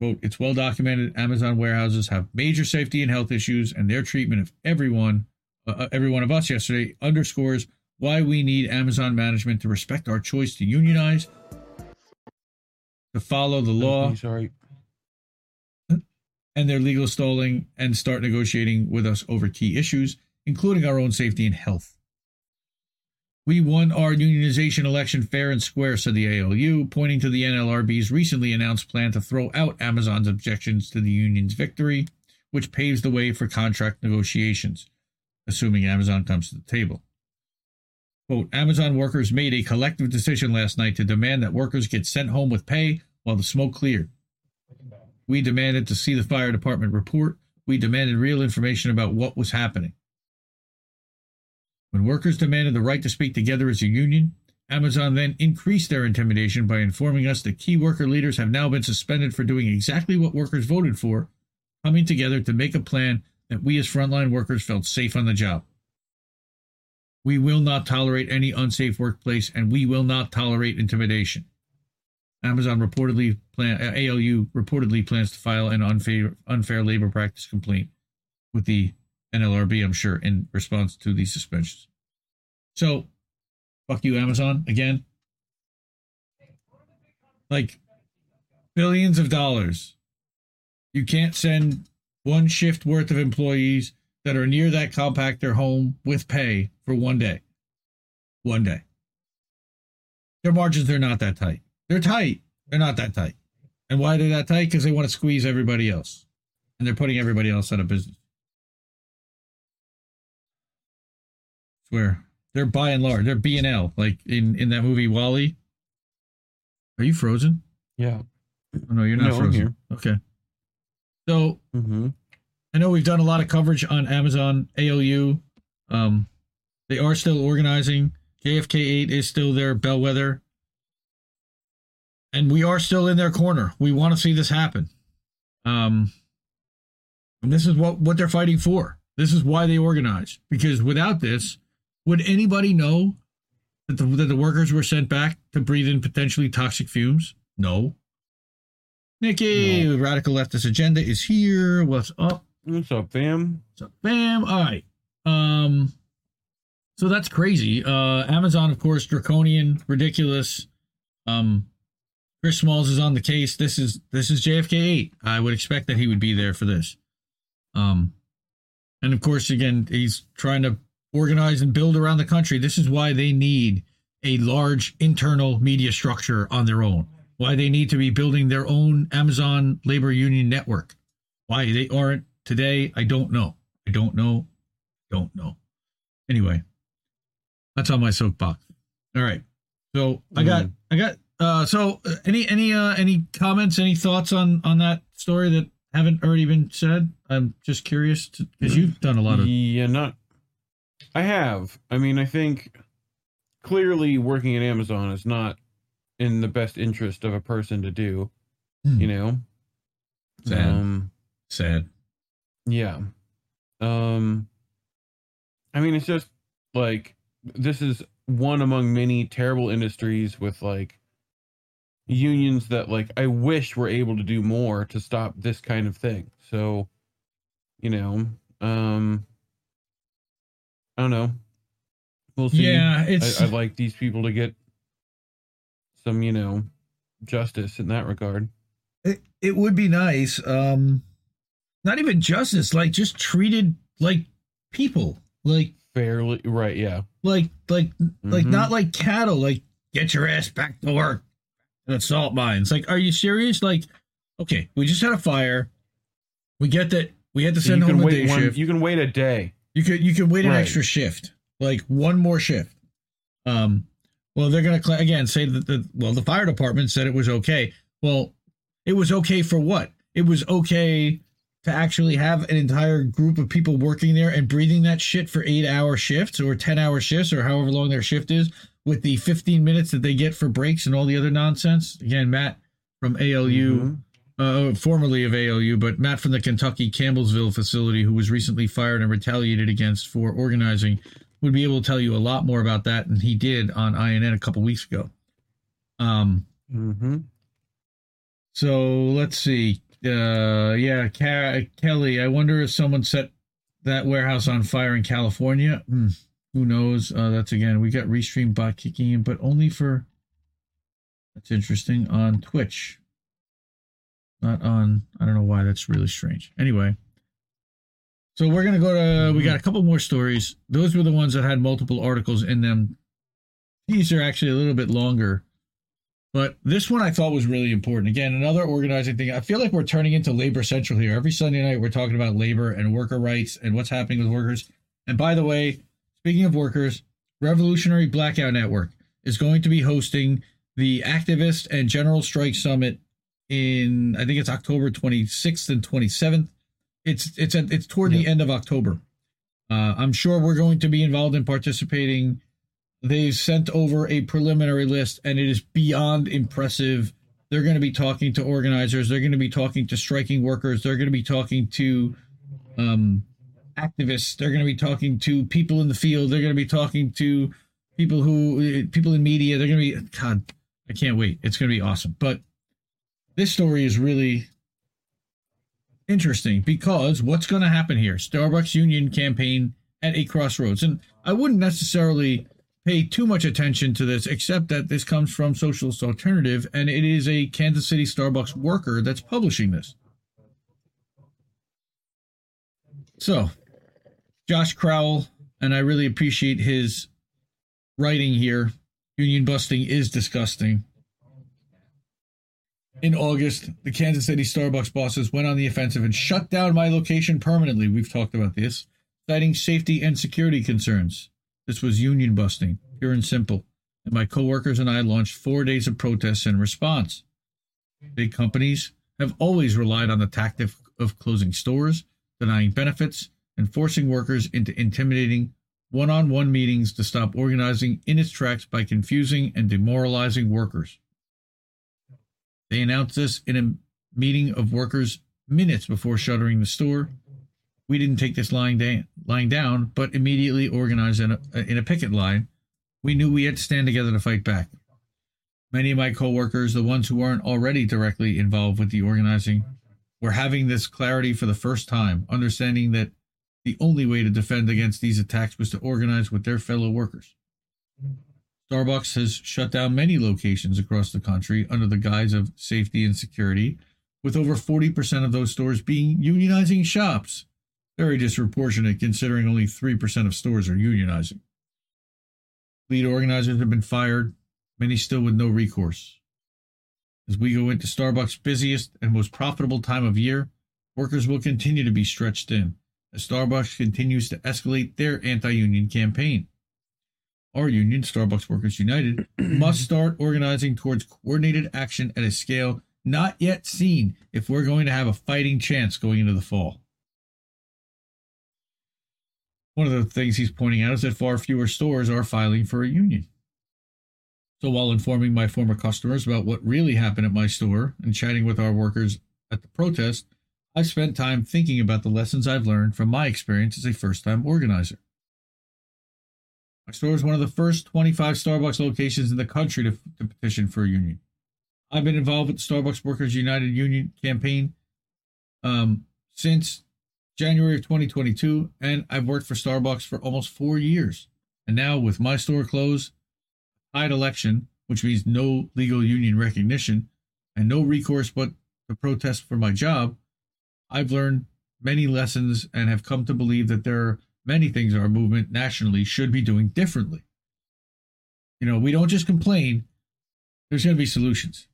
Quote, it's well documented Amazon warehouses have major safety and health issues, and their treatment of everyone, uh, uh, every one of us yesterday underscores why we need Amazon management to respect our choice to unionize, to follow the law, sorry, and their legal stalling, and start negotiating with us over key issues, including our own safety and health. We won our unionization election fair and square, said the ALU, pointing to the NLRB's recently announced plan to throw out Amazon's objections to the union's victory, which paves the way for contract negotiations, assuming Amazon comes to the table. Quote, Amazon workers made a collective decision last night to demand that workers get sent home with pay while the smoke cleared. We demanded to see the fire department report. We demanded real information about what was happening. When workers demanded the right to speak together as a union, Amazon then increased their intimidation by informing us that key worker leaders have now been suspended for doing exactly what workers voted for, coming together to make a plan that we as frontline workers felt safe on the job. We will not tolerate any unsafe workplace and we will not tolerate intimidation. Amazon reportedly plan uh, ALU reportedly plans to file an unfair unfair labor practice complaint with the NLRB, I'm sure, in response to these suspensions. So, fuck you, Amazon, again. Like billions of dollars. You can't send one shift worth of employees that are near that compactor home with pay for one day. One day. Their margins are not that tight. They're tight. They're not that tight. And why they're they that tight? Because they want to squeeze everybody else. And they're putting everybody else out of business. Swear. They're by and large. They're B and L. Like in, in that movie WALL-E. Are you frozen? Yeah. Oh, no, you're not no, frozen. Okay. So mm-hmm. I know we've done a lot of coverage on Amazon ALU. Um, they are still organizing. JFK 8 is still their bellwether. And we are still in their corner. We want to see this happen. Um, and this is what, what they're fighting for. This is why they organize. Because without this, would anybody know that the, that the workers were sent back to breathe in potentially toxic fumes? No. Nikki, no. Radical Leftist Agenda is here. What's up? What's up, fam? What's up, fam? All right. Um, so that's crazy. Uh, Amazon, of course, draconian, ridiculous. Um, Chris Smalls is on the case. This is this is JFK eight. I would expect that he would be there for this. Um, and of course, again, he's trying to organize and build around the country. This is why they need a large internal media structure on their own why they need to be building their own Amazon labor union network. Why they aren't today, I don't know. I don't know. Don't know. Anyway, that's on my soapbox. All right. So I got, mm. I got, uh, so uh, any, any, uh, any comments, any thoughts on, on that story that haven't already been said? I'm just curious because you've done a lot of. Yeah, not. I have. I mean, I think clearly working at Amazon is not in the best interest of a person to do. Hmm. You know? Sad. Um, Sad. Yeah. Um I mean it's just like this is one among many terrible industries with like unions that like I wish were able to do more to stop this kind of thing. So, you know, um I don't know. We'll see. Yeah, it's I, I'd like these people to get some, you know, justice in that regard. It it would be nice. Um not even justice, like just treated like people. Like fairly right, yeah. Like like mm-hmm. like not like cattle, like get your ass back to work salt mines. Like, are you serious? Like, okay, we just had a fire. We get that we had to send home a day one, shift. You can wait a day. You could you can wait an extra shift, like one more shift. Um, well, they're to again say that the well, the fire department said it was okay. Well, it was okay for what? It was okay to actually have an entire group of people working there and breathing that shit for eight hour shifts or 10 hour shifts or however long their shift is with the 15 minutes that they get for breaks and all the other nonsense. Again, Matt from ALU, mm-hmm. uh, formerly of ALU, but Matt from the Kentucky Campbellsville facility, who was recently fired and retaliated against for organizing would be able to tell you a lot more about that than he did on INN a couple weeks ago. Um, mm-hmm. So let's see. Uh, yeah, Ka- Kelly. I wonder if someone set that warehouse on fire in California. Hmm, who knows? Uh, that's again. We got Restream bot kicking in, but only for. That's interesting on Twitch. Not on. I don't know why. That's really strange. Anyway. So we're gonna go to. We got a couple more stories. Those were the ones that had multiple articles in them. These are actually a little bit longer, but this one I thought was really important. Again, another organizing thing. I feel like we're turning into Labor Central here. Every Sunday night, we're talking about labor and worker rights and what's happening with workers. And by the way, speaking of workers, Revolutionary Blackout Network is going to be hosting the Activist and General Strike Summit in I think it's October 26th and 27th it's it's a, it's toward the end of October. Uh, I'm sure we're going to be involved in participating. They've sent over a preliminary list, and it is beyond impressive. They're going to be talking to organizers. They're going to be talking to striking workers. They're going to be talking to um, activists. They're going to be talking to people in the field. They're going to be talking to people who eh, people in media. They're going to be God. I can't wait. It's going to be awesome. But this story is really interesting because what's going to happen here? Starbucks union campaign at a crossroads, and I wouldn't necessarily pay too much attention to this, except that this comes from Socialist Alternative, and it is a Kansas City Starbucks worker that's publishing this. So, Josh Crowell, and I really appreciate his writing here. Union busting is disgusting. In August, the Kansas City Starbucks bosses went on the offensive and shut down my location permanently. We've talked about this, citing safety and security concerns. This was union busting, pure and simple. And my coworkers and I launched four days of protests in response. Big companies have always relied on the tactic of closing stores, denying benefits, and forcing workers into intimidating one on one meetings to stop organizing in its tracks by confusing and demoralizing workers. They announced this in a meeting of workers minutes before shuttering the store. We didn't take this lying, da- lying down, but immediately organized in a, in a picket line. We knew we had to stand together to fight back. Many of my coworkers, the ones who weren't already directly involved with the organizing, were having this clarity for the first time, understanding that the only way to defend against these attacks was to organize with their fellow workers. Starbucks has shut down many locations across the country under the guise of safety and security, with over 40% of those stores being unionizing shops. Very disproportionate considering only 3% of stores are unionizing. Lead organizers have been fired, many still with no recourse. As we go into Starbucks' busiest and most profitable time of year, workers will continue to be stretched in as Starbucks continues to escalate their anti union campaign our union, Starbucks Workers United, <clears throat> must start organizing towards coordinated action at a scale not yet seen if we're going to have a fighting chance going into the fall. One of the things he's pointing out is that far fewer stores are filing for a union. So while informing my former customers about what really happened at my store and chatting with our workers at the protest, I've spent time thinking about the lessons I've learned from my experience as a first time organizer. My store is one of the first 25 Starbucks locations in the country to, to petition for a union. I've been involved with the Starbucks Workers United Union campaign um, since January of 2022, and I've worked for Starbucks for almost four years. And now, with my store closed, tied election, which means no legal union recognition and no recourse but to protest for my job, I've learned many lessons and have come to believe that there are many things our movement nationally should be doing differently. You know, we don't just complain, there's going to be solutions.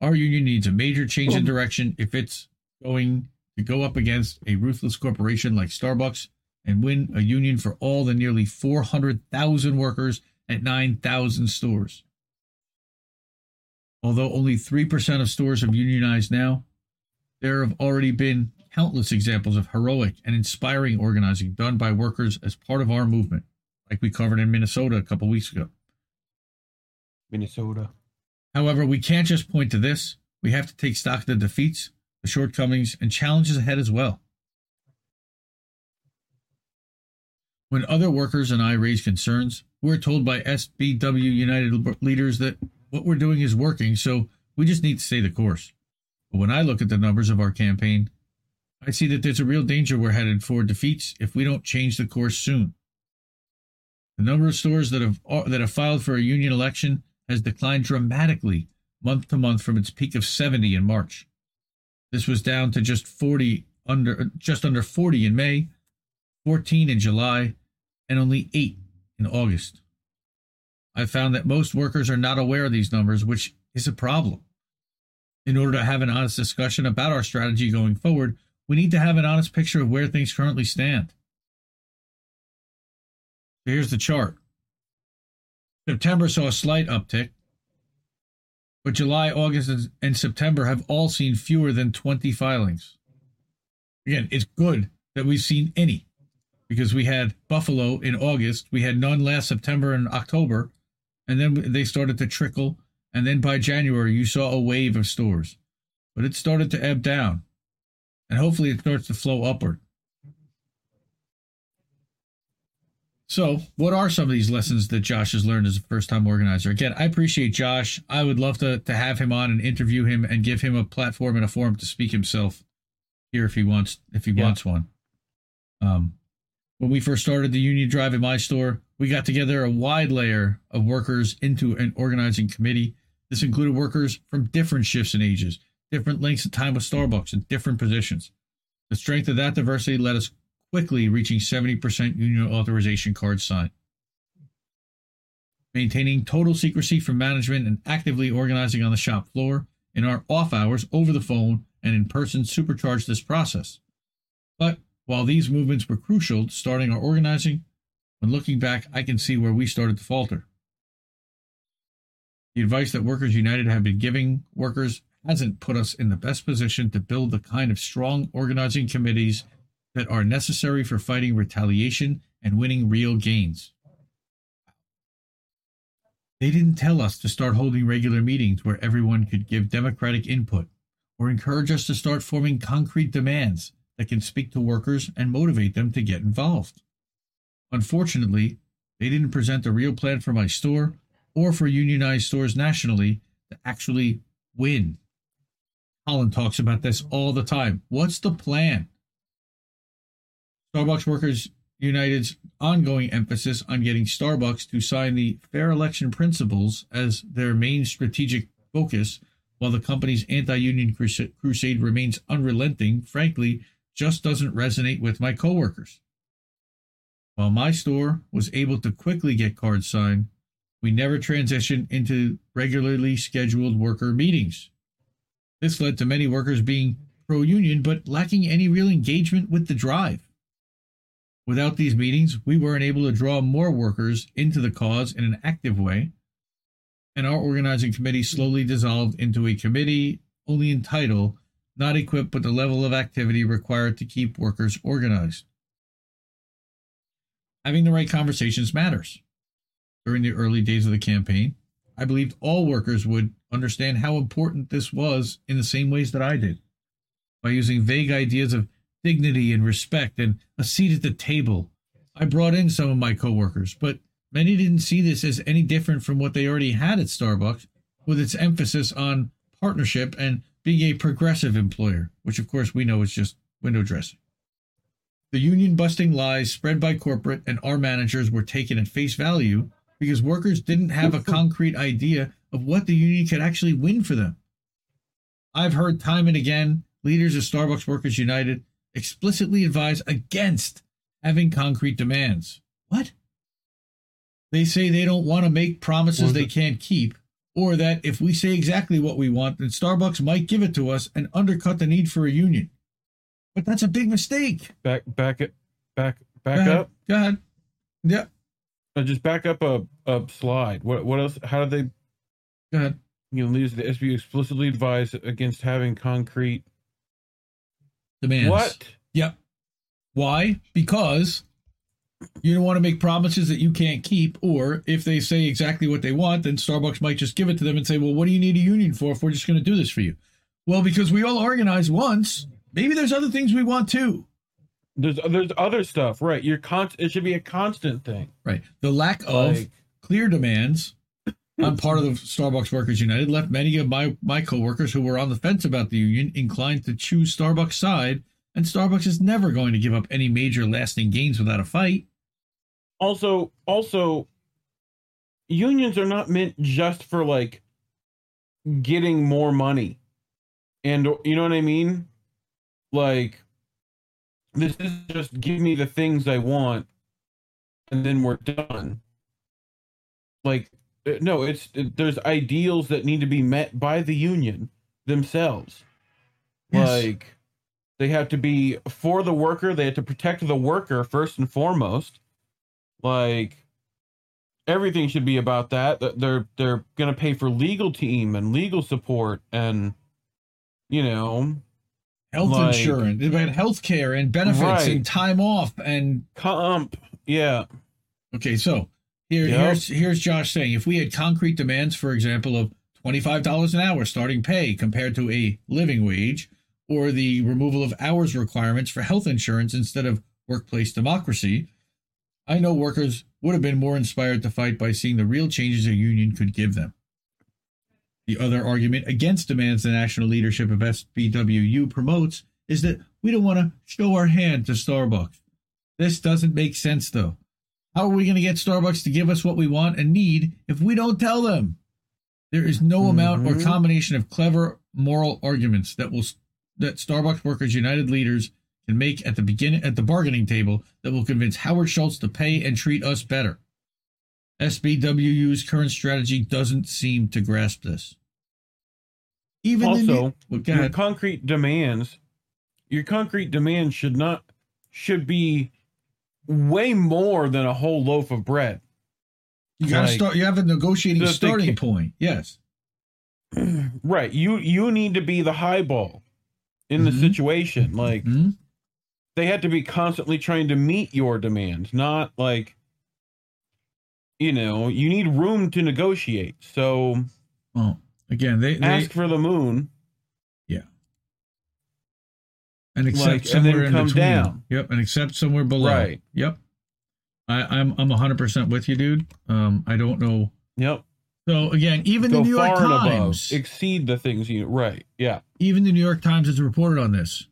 Our union needs a major change in direction if it's going to go up against a ruthless corporation like Starbucks and win a union for all the nearly 400,000 workers at 9,000 stores. Although only 3% of stores have unionized now, there have already been countless examples of heroic and inspiring organizing done by workers as part of our movement, like we covered in Minnesota a couple weeks ago. Minnesota. However, we can't just point to this. We have to take stock of the defeats, the shortcomings, and challenges ahead as well. When other workers and I raise concerns, we're told by SBW United leaders that what we're doing is working, so we just need to stay the course. But when I look at the numbers of our campaign, I see that there's a real danger we're headed for defeats if we don't change the course soon. The number of stores that have uh, that have filed for a union election has declined dramatically month to month from its peak of 70 in March. This was down to just 40 under just under 40 in May, 14 in July, and only 8 in August. I found that most workers are not aware of these numbers, which is a problem. In order to have an honest discussion about our strategy going forward, we need to have an honest picture of where things currently stand. Here's the chart. September saw a slight uptick, but July, August, and September have all seen fewer than 20 filings. Again, it's good that we've seen any, because we had Buffalo in August, we had none last September and October, and then they started to trickle. And then by January, you saw a wave of stores, but it started to ebb down, and hopefully it starts to flow upward. So, what are some of these lessons that Josh has learned as a first time organizer? Again, I appreciate Josh. I would love to, to have him on and interview him and give him a platform and a forum to speak himself here if he wants if he yeah. wants one. Um, when we first started the Union Drive in my store, we got together a wide layer of workers into an organizing committee. This included workers from different shifts and ages, different lengths of time with Starbucks, and different positions. The strength of that diversity led us quickly reaching 70% union authorization cards signed. Maintaining total secrecy from management and actively organizing on the shop floor in our off hours over the phone and in person supercharged this process. But while these movements were crucial to starting our organizing, when looking back, I can see where we started to falter. The advice that Workers United have been giving workers hasn't put us in the best position to build the kind of strong organizing committees that are necessary for fighting retaliation and winning real gains. They didn't tell us to start holding regular meetings where everyone could give democratic input or encourage us to start forming concrete demands that can speak to workers and motivate them to get involved. Unfortunately, they didn't present a real plan for my store or for unionized stores nationally to actually win. Colin talks about this all the time. What's the plan? Starbucks Workers United's ongoing emphasis on getting Starbucks to sign the fair election principles as their main strategic focus, while the company's anti union crusade remains unrelenting, frankly, just doesn't resonate with my coworkers. While my store was able to quickly get cards signed, we never transitioned into regularly scheduled worker meetings. This led to many workers being pro union but lacking any real engagement with the drive. Without these meetings, we weren't able to draw more workers into the cause in an active way, and our organizing committee slowly dissolved into a committee only in title, not equipped with the level of activity required to keep workers organized. Having the right conversations matters. During the early days of the campaign, I believed all workers would understand how important this was in the same ways that I did. By using vague ideas of dignity and respect and a seat at the table. I brought in some of my coworkers, but many didn't see this as any different from what they already had at Starbucks, with its emphasis on partnership and being a progressive employer, which of course we know is just window dressing. The union busting lies spread by corporate and our managers were taken at face value because workers didn't have a concrete idea of what the union could actually win for them. I've heard time and again leaders of Starbucks Workers United explicitly advise against having concrete demands. What? They say they don't want to make promises they can't keep, or that if we say exactly what we want, then Starbucks might give it to us and undercut the need for a union. But that's a big mistake. Back, back it, back, back Go up. Go ahead. Yeah. Uh, just back up a, a slide. What, what else? How did they? Go ahead. You know, these the SB explicitly advise against having concrete demands. What? Yep. Why? Because you don't want to make promises that you can't keep, or if they say exactly what they want, then Starbucks might just give it to them and say, "Well, what do you need a union for if we're just going to do this for you?" Well, because we all organize once. Maybe there's other things we want too. There's there's other stuff, right? You're con- It should be a constant thing, right? The lack of like, clear demands <laughs> on part of the Starbucks Workers United left many of my, my coworkers who were on the fence about the union inclined to choose Starbucks' side, and Starbucks is never going to give up any major lasting gains without a fight. Also, also, unions are not meant just for like getting more money. And you know what I mean? Like this is just give me the things I want and then we're done. Like uh, no, it's it, there's ideals that need to be met by the union themselves. Yes. Like they have to be for the worker, they have to protect the worker first and foremost. Like everything should be about that. They're they're going to pay for legal team and legal support and you know health like, insurance, about health care and benefits Right. and time off and comp. Yeah. Okay, so here, Yep. here's here's Josh saying if we had concrete demands, for example, of twenty five dollars an hour starting pay compared to a living wage, or the removal of hours requirements for health insurance instead of workplace democracy, I know workers would have been more inspired to fight by seeing the real changes a union could give them. The other argument against demands the national leadership of SBWU promotes is that we don't want to show our hand to Starbucks. This doesn't make sense, though. How are we going to get Starbucks to give us what we want and need if we don't tell them? There is no amount or Mhm. combination of clever moral arguments that will that Starbucks Workers United leaders can make at the beginning at the bargaining table that will convince Howard Schultz to pay and treat us better. SBWU's current strategy doesn't seem to grasp this. Even the also, new- well, your concrete demands, your concrete demands should not should be way more than a whole loaf of bread. You got to Like, start. You have a negotiating starting ca- point. Yes. <clears throat> Right. You you need to be the highball in the Mhm. situation. Like Mhm. they had to be constantly trying to meet your demands, not like you know, you need room to negotiate. So Well, again, they, they ask for the moon. Yeah. and accept like, and somewhere then in come between. down. Yep, and accept somewhere below. Right. Yep. I, I'm I'm 100 percent with you, dude. Um, I don't know. Yep. So again, even the New York and above. Times, Exceed the things you right. Yeah. even the New York Times has reported on this.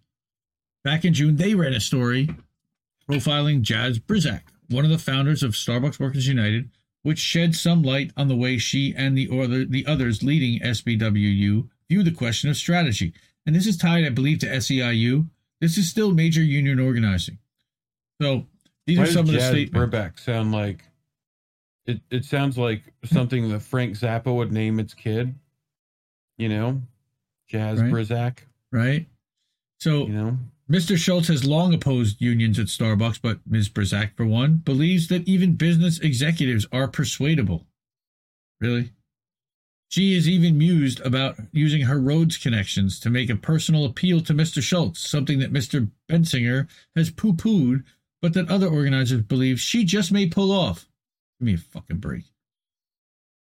Back in June, they ran a story profiling Jaz Brisack, one of the founders of Starbucks Workers United, which shed some light on the way she and the other the others leading SBWU view the question of strategy. And this is tied, I believe, to SEIU. This is still major union organizing. So these Why are some of the Jazz statements. Burbeck sound like it? It sounds like something that Frank Zappa would name its kid. You know, Jazz Right. Brisack. right? So You know, Mr. Schultz has long opposed unions at Starbucks, but Ms. Brisack, for one, believes that even business executives are persuadable. Really? She is even mused about using her Rhodes connections to make a personal appeal to Mr. Schultz, something that Mr. Bensinger has poo pooed, but that other organizers believe she just may pull off. Give me a fucking break.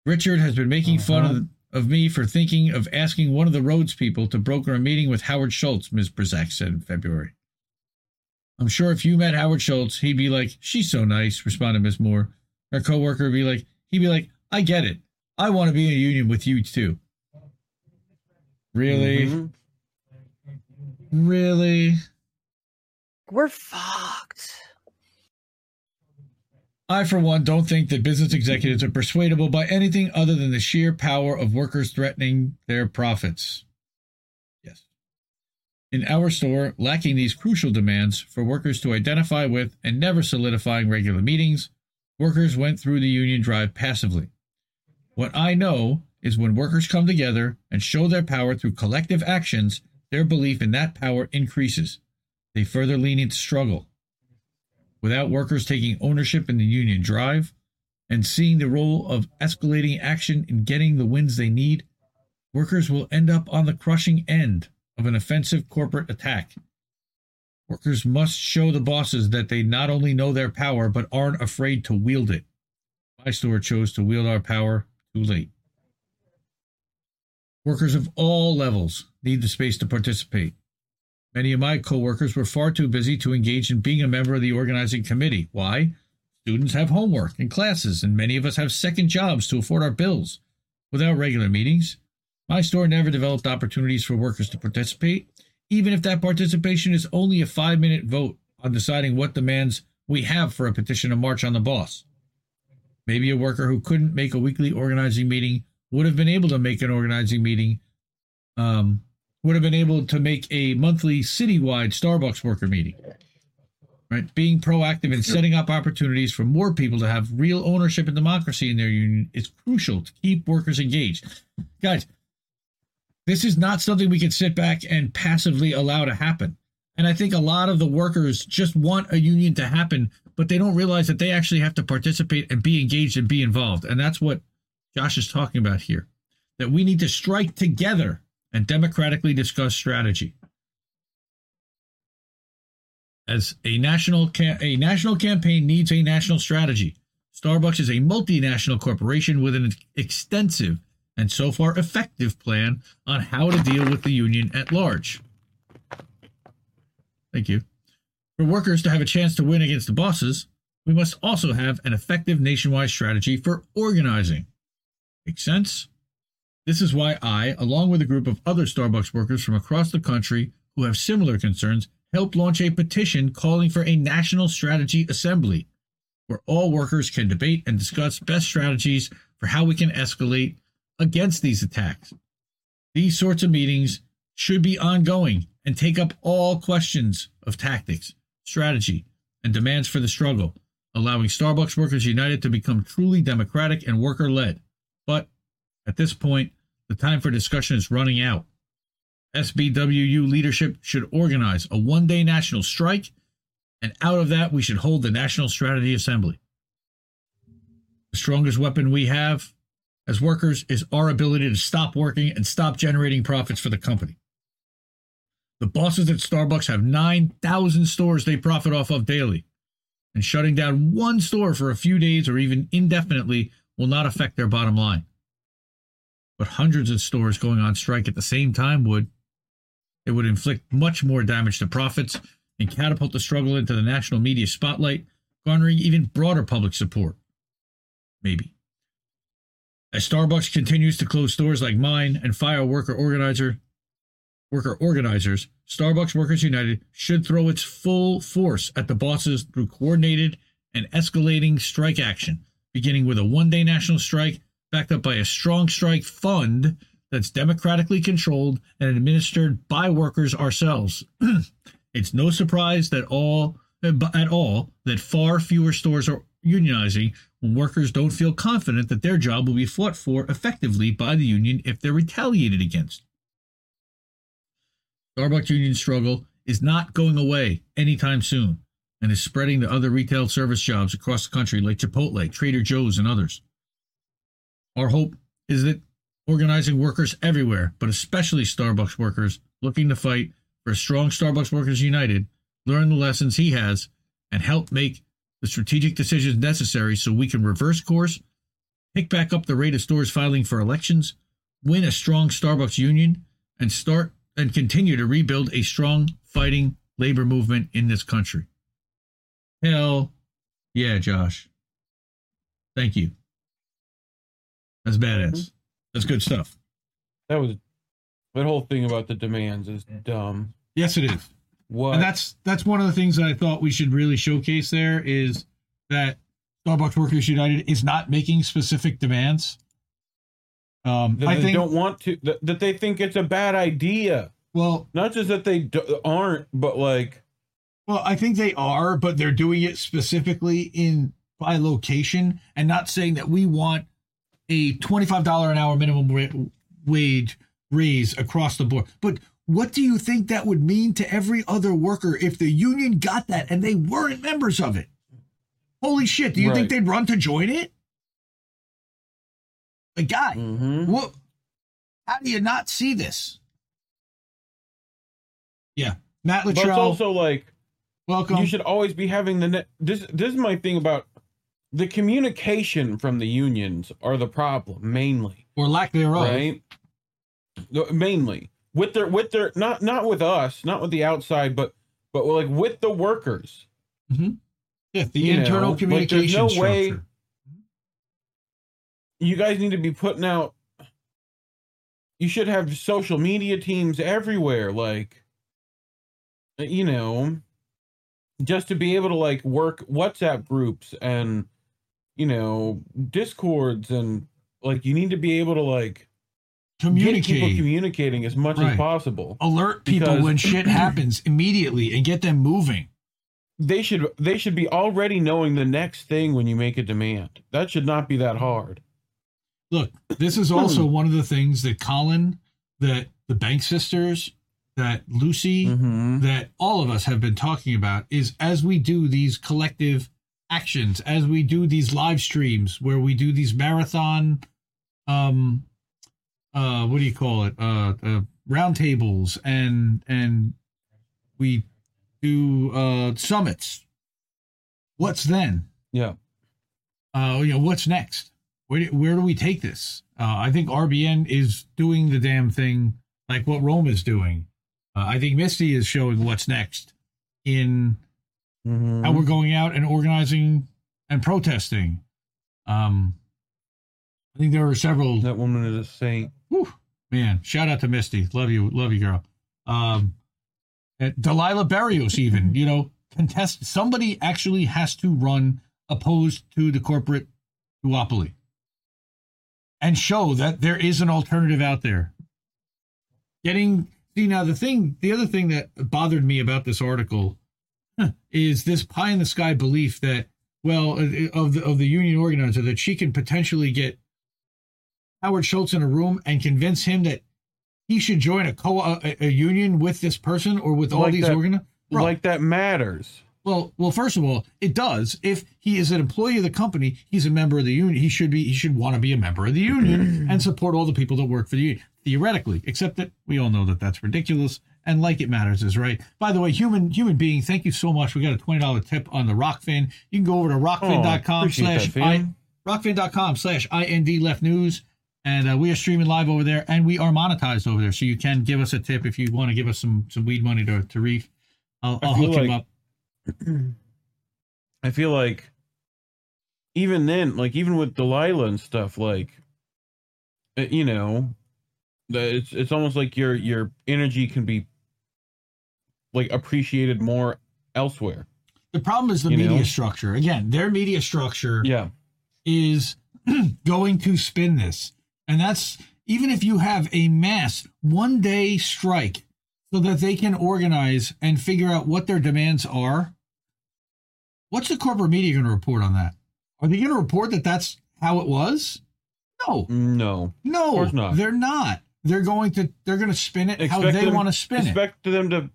Richard has been making fun of, uh-huh. Of me for thinking of asking one of the Rhodes people to broker a meeting with Howard Schultz, Ms. Brisack said in February. I'm sure if you met Howard Schultz, he'd be like, She's so nice, responded Ms. Moore. Her coworker would be like, he'd be like, I get it. I want to be in a union with you too. Really? Mhm. Really? We're fucked. I, for one, don't think that business executives are persuadable by anything other than the sheer power of workers threatening their profits. Yes. In our store, lacking these crucial demands for workers to identify with and never solidifying regular meetings, workers went through the union drive passively. What I know is when workers come together and show their power through collective actions, their belief in that power increases. They further lean into struggle. Without workers taking ownership in the union drive and seeing the role of escalating action in getting the wins they need, workers will end up on the crushing end of an offensive corporate attack. Workers must show the bosses that they not only know their power, but aren't afraid to wield it. My store chose to wield our power too late. Workers of all levels need the space to participate. Many of my coworkers were far too busy to engage in being a member of the organizing committee. Why? Students have homework and classes, and many of us have second jobs to afford our bills. Without regular meetings, my store never developed opportunities for workers to participate, even if that participation is only a five minute vote on deciding what demands we have for a petition to march on the boss. Maybe a worker who couldn't make a weekly organizing meeting would have been able to make an organizing meeting um, would have been able to make a monthly citywide Starbucks worker meeting. Right? Being proactive in setting up opportunities for more people to have real ownership and democracy in their union is crucial to keep workers engaged. Guys, this is not something we can sit back and passively allow to happen. And I think a lot of the workers just want a union to happen, but they don't realize that they actually have to participate and be engaged and be involved. And that's what Josh is talking about here. That we need to strike together and democratically discuss strategy. as a national ca- a national campaign needs a national strategy. Starbucks is a multinational corporation with an extensive and so far effective plan on how to deal with the union at large. Thank you. For workers to have a chance to win against the bosses, we must also have an effective nationwide strategy for organizing. Make sense? This is why I, along with a group of other Starbucks workers from across the country who have similar concerns, helped launch a petition calling for a national strategy assembly where all workers can debate and discuss best strategies for how we can escalate against these attacks. These sorts of meetings should be ongoing and take up all questions of tactics, strategy, and demands for the struggle, allowing Starbucks Workers United to become truly democratic and worker led. But at this point, the time for discussion is running out. SBWU leadership should organize a one day national strike, and out of that, we should hold the National Strategy Assembly. The strongest weapon we have as workers is our ability to stop working and stop generating profits for the company. The bosses at Starbucks have 9,000 stores they profit off of daily, and shutting down one store for a few days or even indefinitely will not affect their bottom line. But hundreds of stores going on strike at the same time would. It would inflict much more damage to profits and catapult the struggle into the national media spotlight, garnering even broader public support. Maybe. As Starbucks continues to close stores like mine and fire worker organizer worker organizers, Starbucks Workers United should throw its full force at the bosses through coordinated and escalating strike action, beginning with a one-day national strike backed up by a strong strike fund that's democratically controlled and administered by workers ourselves. <clears throat> it's no surprise that all at all that far fewer stores are unionizing when workers don't feel confident that their job will be fought for effectively by the union if they're retaliated against. Starbucks union struggle is not going away anytime soon and is spreading to other retail service jobs across the country like Chipotle, Trader Joe's, and others. Our hope is that organizing workers everywhere, but especially Starbucks workers looking to fight for a strong Starbucks Workers United, learn the lessons he has and help make the strategic decisions necessary so we can reverse course, pick back up the rate of stores filing for elections, win a strong Starbucks union, and start and continue to rebuild a strong fighting labor movement in this country. Hell yeah, Josh. Thank you. That's badass. Mm-hmm. That's good stuff. That was that whole thing about the demands is dumb. Yes, it is. What? And that's that's one of the things that I thought we should really showcase there is that Starbucks Workers United is not making specific demands. Um, that I they think, don't want to. That, that, they think it's a bad idea. Well, not just that they do, aren't, but like. Well, I think they are, but they're doing it specifically in by location and not saying that we want a twenty-five dollar an hour minimum wage raise across the board. But what do you think that would mean to every other worker if the union got that and they weren't members of it? Holy shit! Do you right. think they'd run to join it? A guy, mm-hmm. what? How do you not see this? Yeah, Matt Latrell. But it's also like, welcome. You should always be having the net. This this is my thing about the communication from the unions are the problem mainly, or lack thereof. Right. Mainly with their with their not not with us, not with the outside, but but like with the workers. Mm-hmm. Yeah, the you internal know, communication like no. Way, you guys need to be putting out you should have social media teams everywhere like you know just to be able to like work whatsapp groups and you know discords and like you need to be able to like communicate get people communicating as much right. as possible. Alert people when shit <clears throat> happens immediately and get them moving. They should they should be already knowing the next thing when you make a demand. That should not be that hard. Look, this is also one of the things that Colin, that the Bank sisters, that Lucy, mm-hmm. that all of us have been talking about is as we do these collective actions, as we do these live streams where we do these marathon, um, uh, what do you call it? Uh, uh roundtables and and we do uh, summits. What's then? Yeah. Uh, you know, what's next? Where do, where do we take this? Uh, I think RBN is doing the damn thing like what Rome is doing. Uh, I think Misty is showing what's next in mm-hmm. how we're going out and organizing and protesting. Um, I think there are several. That woman is a saint. Whew, man, shout out to Misty. Love you, love you, girl. Um, Delilah Barrios, even you know, contest. Somebody actually has to run opposed to the corporate duopoly and show that there is an alternative out there. Getting see now the thing, the other thing that bothered me about this article is this pie in the sky belief that well uh, of the of the union organizer that she can potentially get Howard Schultz in a room and convince him that he should join a co a, a union with this person or with all like these organizers. Like that matters. Well, well, first of all, it does. If he is an employee of the company, he's a member of the union. He should be. He should want to be a member of the union <clears throat> and support all the people that work for the union. Theoretically, except that we all know that that's ridiculous. And like it matters is right. By the way, human human being, thank you so much. We got a twenty dollar tip on the Rokfin. You can go over to rokfin.com oh, slash i rokfin.com slash ind left news. And uh, we are streaming live over there, and we are monetized over there. So you can give us a tip if you want to give us some some weed money to to Reef. I'll, I'll hook like, him up. I feel like even then, like even with Delilah and stuff, like uh, you know, it's it's almost like your your energy can be like appreciated mm-hmm. more elsewhere. The problem is the You media know? structure. Again, their media structure Yeah. is <clears throat> going to spin this. And that's even if you have a mass one day strike so that they can organize and figure out what their demands are. What's the corporate media going to report on that? Are they going to report that that's how it was? No. No. No. Of course not. They're not. They're going to they're going to spin it how they them- want to spin it. expect them to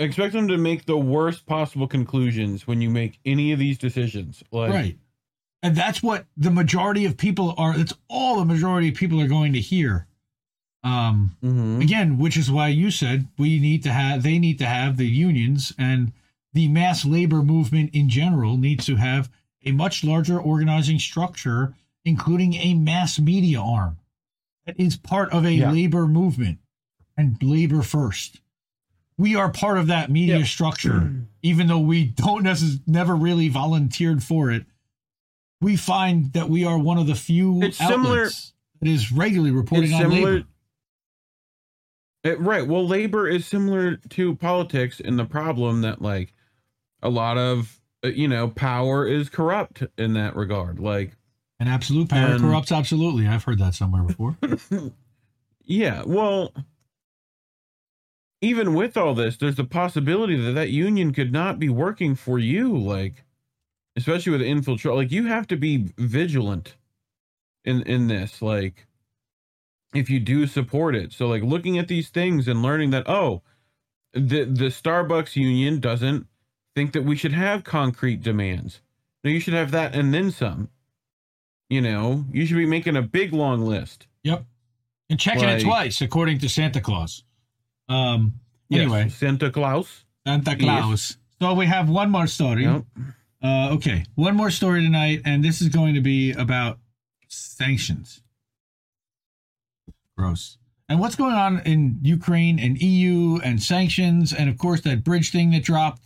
expect them to make the worst possible conclusions when you make any of these decisions. Like right. And that's what the majority of people are. That's all the majority of people are going to hear. Um, Mm-hmm. again, which is why you said we need to have, they need to have the unions and the mass labor movement in general needs to have a much larger organizing structure, including a mass media arm that is part of a Yeah. labor movement and labor first. We are part of that media structure, even though we don't necessarily never really volunteered for it. We find that we are one of the few It's outlets similar- that is regularly reporting it's on similar. labor. It, right. Well, labor is similar to politics in the problem that like a lot of uh, you know power is corrupt in that regard. Like And absolute power And- corrupts absolutely. I've heard that somewhere before. <laughs> Yeah, well, even with all this, there's the possibility that that union could not be working for you, like, especially with infiltrate. Like, you have to be vigilant in in this, like, if you do support it. So, like, looking at these things and learning that, oh, the the Starbucks union doesn't think that we should have concrete demands. No, you should have that and then some. You know, you should be making a big long list. Yep. And checking it twice, according to Santa Claus. Um. Yes, Anyway, Santa Claus. Santa Claus. So we have one more story. Yep. Uh, okay, one more story tonight, and this is going to be about sanctions. Gross. And what's going on in Ukraine and EU and sanctions, and of course that bridge thing that dropped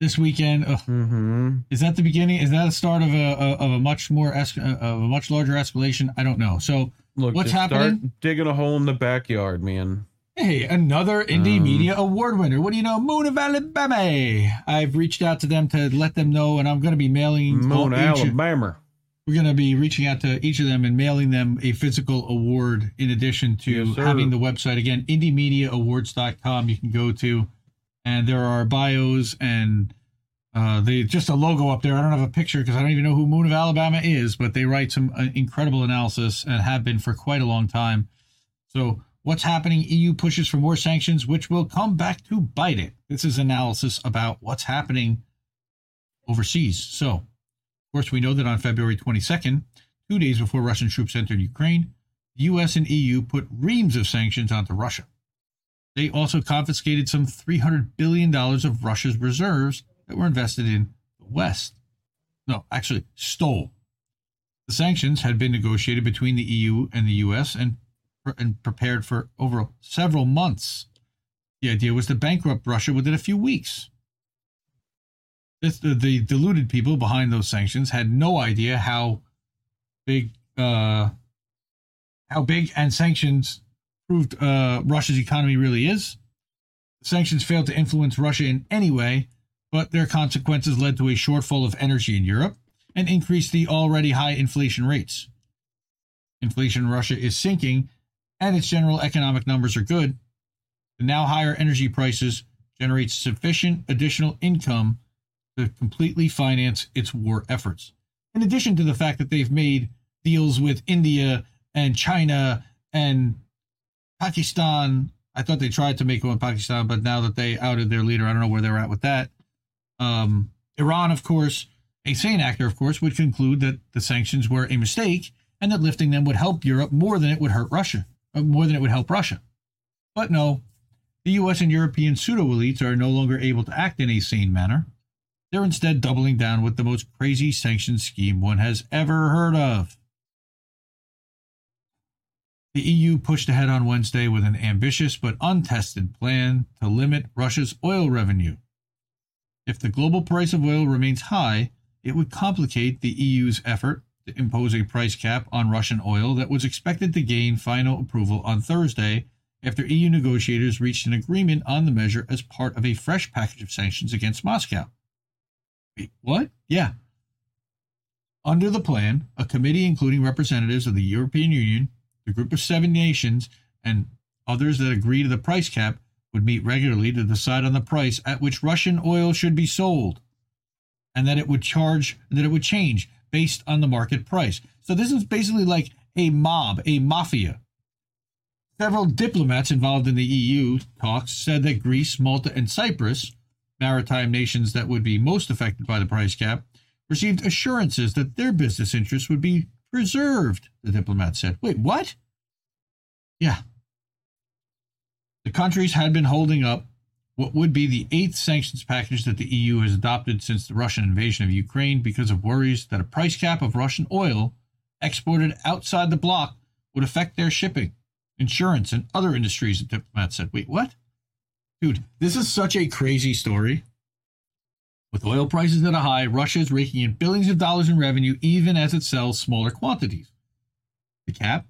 this weekend. Mm-hmm. Is that the beginning? Is that the start of a of a much more es- of a much larger escalation? I don't know. So Look, what's happening? Start digging a hole in the backyard, man. Hey, another Indie Um, Media Award winner. What do you know? Moon of Alabama. I've reached out to them to let them know, and I'm going to be mailing Moon, Alabama. We're going to be reaching out to each of them and mailing them a physical award in addition to Yes, having the website again, indiemediaawards.com. You can go to, and there are bios and uh, they just a logo up there. I don't have a picture because I don't even know who Moon of Alabama is, but they write some uh, incredible analysis and have been for quite a long time. So, what's happening? EU pushes for more sanctions, which will come back to bite it. This is analysis about what's happening overseas. So, of course, we know that on February 22nd, two days before Russian troops entered Ukraine, the US and EU put reams of sanctions onto Russia. They also confiscated some $300 billion of Russia's reserves that were invested in the West. No, actually, stole. The sanctions had been negotiated between the EU and the US and, and prepared for over several months. The idea was to bankrupt Russia within a few weeks. The, the deluded people behind those sanctions had no idea how big uh, how big and sanctions proved uh, Russia's economy really is. Sanctions failed to influence Russia in any way, but their consequences led to a shortfall of energy in Europe and increased the already high inflation rates. Inflation in Russia is sinking, and its general economic numbers are good. The now higher energy prices generate sufficient additional income to completely finance its war efforts. In addition to the fact that they've made deals with India and China and Pakistan. I thought they tried to make one with Pakistan, but now that they outed their leader, I don't know where they're at with that. Um, Iran, of course, a sane actor, of course, would conclude that the sanctions were a mistake and that lifting them would help Europe more than it would hurt Russia, Uh, more than it would help Russia. But no, the US and European pseudo elites are no longer able to act in a sane manner. They're instead doubling down with the most crazy sanctions scheme one has ever heard of. The EU pushed ahead on Wednesday with an ambitious but untested plan to limit Russia's oil revenue. If the global price of oil remains high, it would complicate the EU's effort to impose a price cap on Russian oil that was expected to gain final approval on Thursday after EU negotiators reached an agreement on the measure as part of a fresh package of sanctions against Moscow. Wait, what? Yeah. Under the plan, a committee including representatives of the European Union, the group of seven nations, and others that agree to the price cap would meet regularly to decide on the price at which Russian oil should be sold, and that it would charge that it would change based on the market price. So this is basically like a mob, a mafia. Several diplomats involved in the EU talks said that Greece, Malta, and Cyprus, maritime nations that would be most affected by the price cap, received assurances that their business interests would be preserved, the diplomat said. Wait, what? Yeah. The countries had been holding up what would be the eighth sanctions package that the EU has adopted since the Russian invasion of Ukraine because of worries that a price cap of Russian oil exported outside the bloc would affect their shipping, insurance, and other industries, the diplomat said. Wait, what? Dude, this is such a crazy story. With oil prices at a high, Russia is raking in billions of dollars in revenue even as it sells smaller quantities. The cap,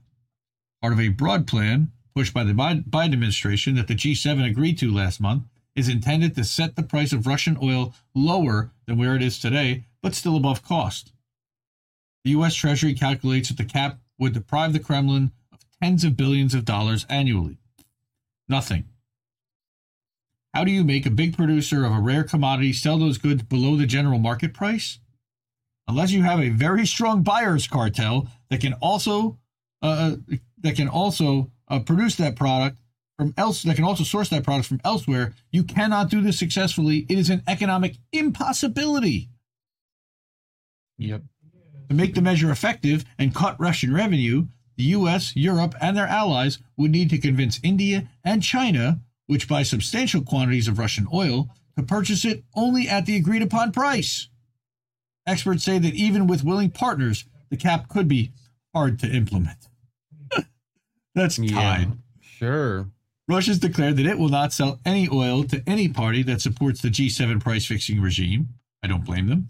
part of a broad plan pushed by the Biden administration that the G7 agreed to last month, is intended to set the price of Russian oil lower than where it is today, but still above cost. The U.S. Treasury calculates that the cap would deprive the Kremlin of tens of billions of dollars annually. Nothing. How do you make a big producer of a rare commodity sell those goods below the general market price? Unless you have a very strong buyers cartel that can also uh, uh that can also uh, produce that product from else that can also source that product from elsewhere, you cannot do this successfully. It is an economic impossibility. Yep. To make the measure effective and cut Russian revenue, the US, Europe, and their allies would need to convince India and China, which buy substantial quantities of Russian oil, to purchase it only at the agreed upon price. Experts say that even with willing partners, the cap could be hard to implement. <laughs> That's tied. Yeah, sure. Russia's declared that it will not sell any oil to any party that supports the G7 price fixing regime. I don't blame them.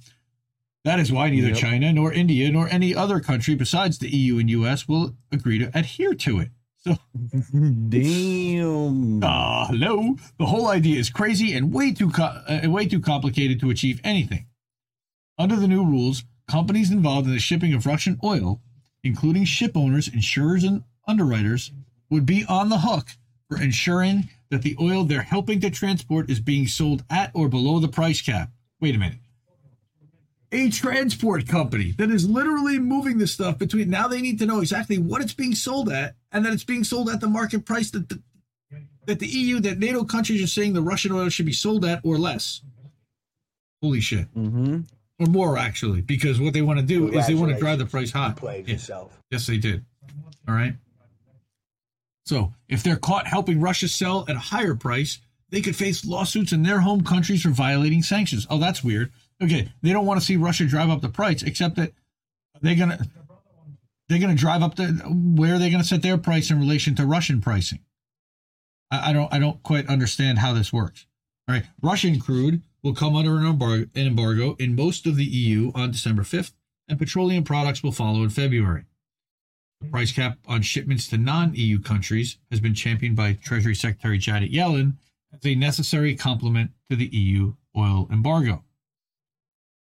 That is why neither yep. China nor India nor any other country besides the EU and US will agree to adhere to it. So, <laughs> damn. Ah, uh, hello. The whole idea is crazy and way too co- uh, way too complicated to achieve anything. Under the new rules, companies involved in the shipping of Russian oil, including ship owners, insurers, and underwriters, would be on the hook for ensuring that the oil they're helping to transport is being sold at or below the price cap. Wait a minute a transport company that is literally moving this stuff between now they need to know exactly what it's being sold at and that it's being sold at the market price that the, that the EU that NATO countries are saying the Russian oil should be sold at or less. Holy shit. Mm-hmm. Or more actually, because what they want to do is they want to drive the price high. You played yeah. yourself. Yes, they did. All right. So if they're caught helping Russia sell at a higher price, they could face lawsuits in their home countries for violating sanctions. Oh, that's weird. Okay, they don't want to see Russia drive up the price, except that they're gonna they're gonna drive up the where are they gonna set their price in relation to Russian pricing. I, I don't I don't quite understand how this works. All right, Russian crude will come under an embargo, an embargo in most of the EU on December 5th, and petroleum products will follow in February. The price cap on shipments to non EU countries has been championed by Treasury Secretary Janet Yellen as a necessary complement to the EU oil embargo.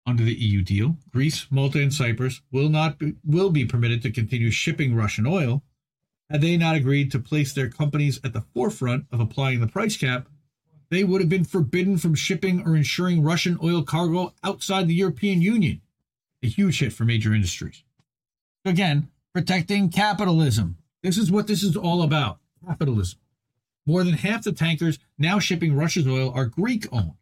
Under the EU deal, Greece, Malta, and Cyprus will not be, will be permitted to continue shipping Russian oil. Had they not agreed to place their companies at the forefront of applying the price cap, they would have been forbidden from shipping or insuring Russian oil cargo outside the European Union. A huge hit for major industries. Again, protecting capitalism. This is what this is all about capitalism. More than half the tankers now shipping Russia's oil are Greek owned.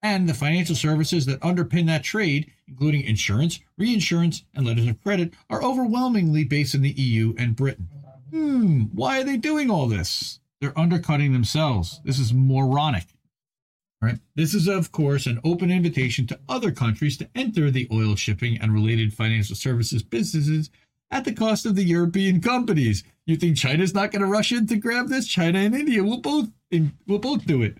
And the financial services that underpin that trade, including insurance, reinsurance, and letters of credit, are overwhelmingly based in the EU and Britain. Hmm, why are they doing all this? They're undercutting themselves. This is moronic. Right? This is, of course, an open invitation to other countries to enter the oil shipping and related financial services businesses at the cost of the European companies. You think China's not going to rush in to grab this? China and India will both will both do it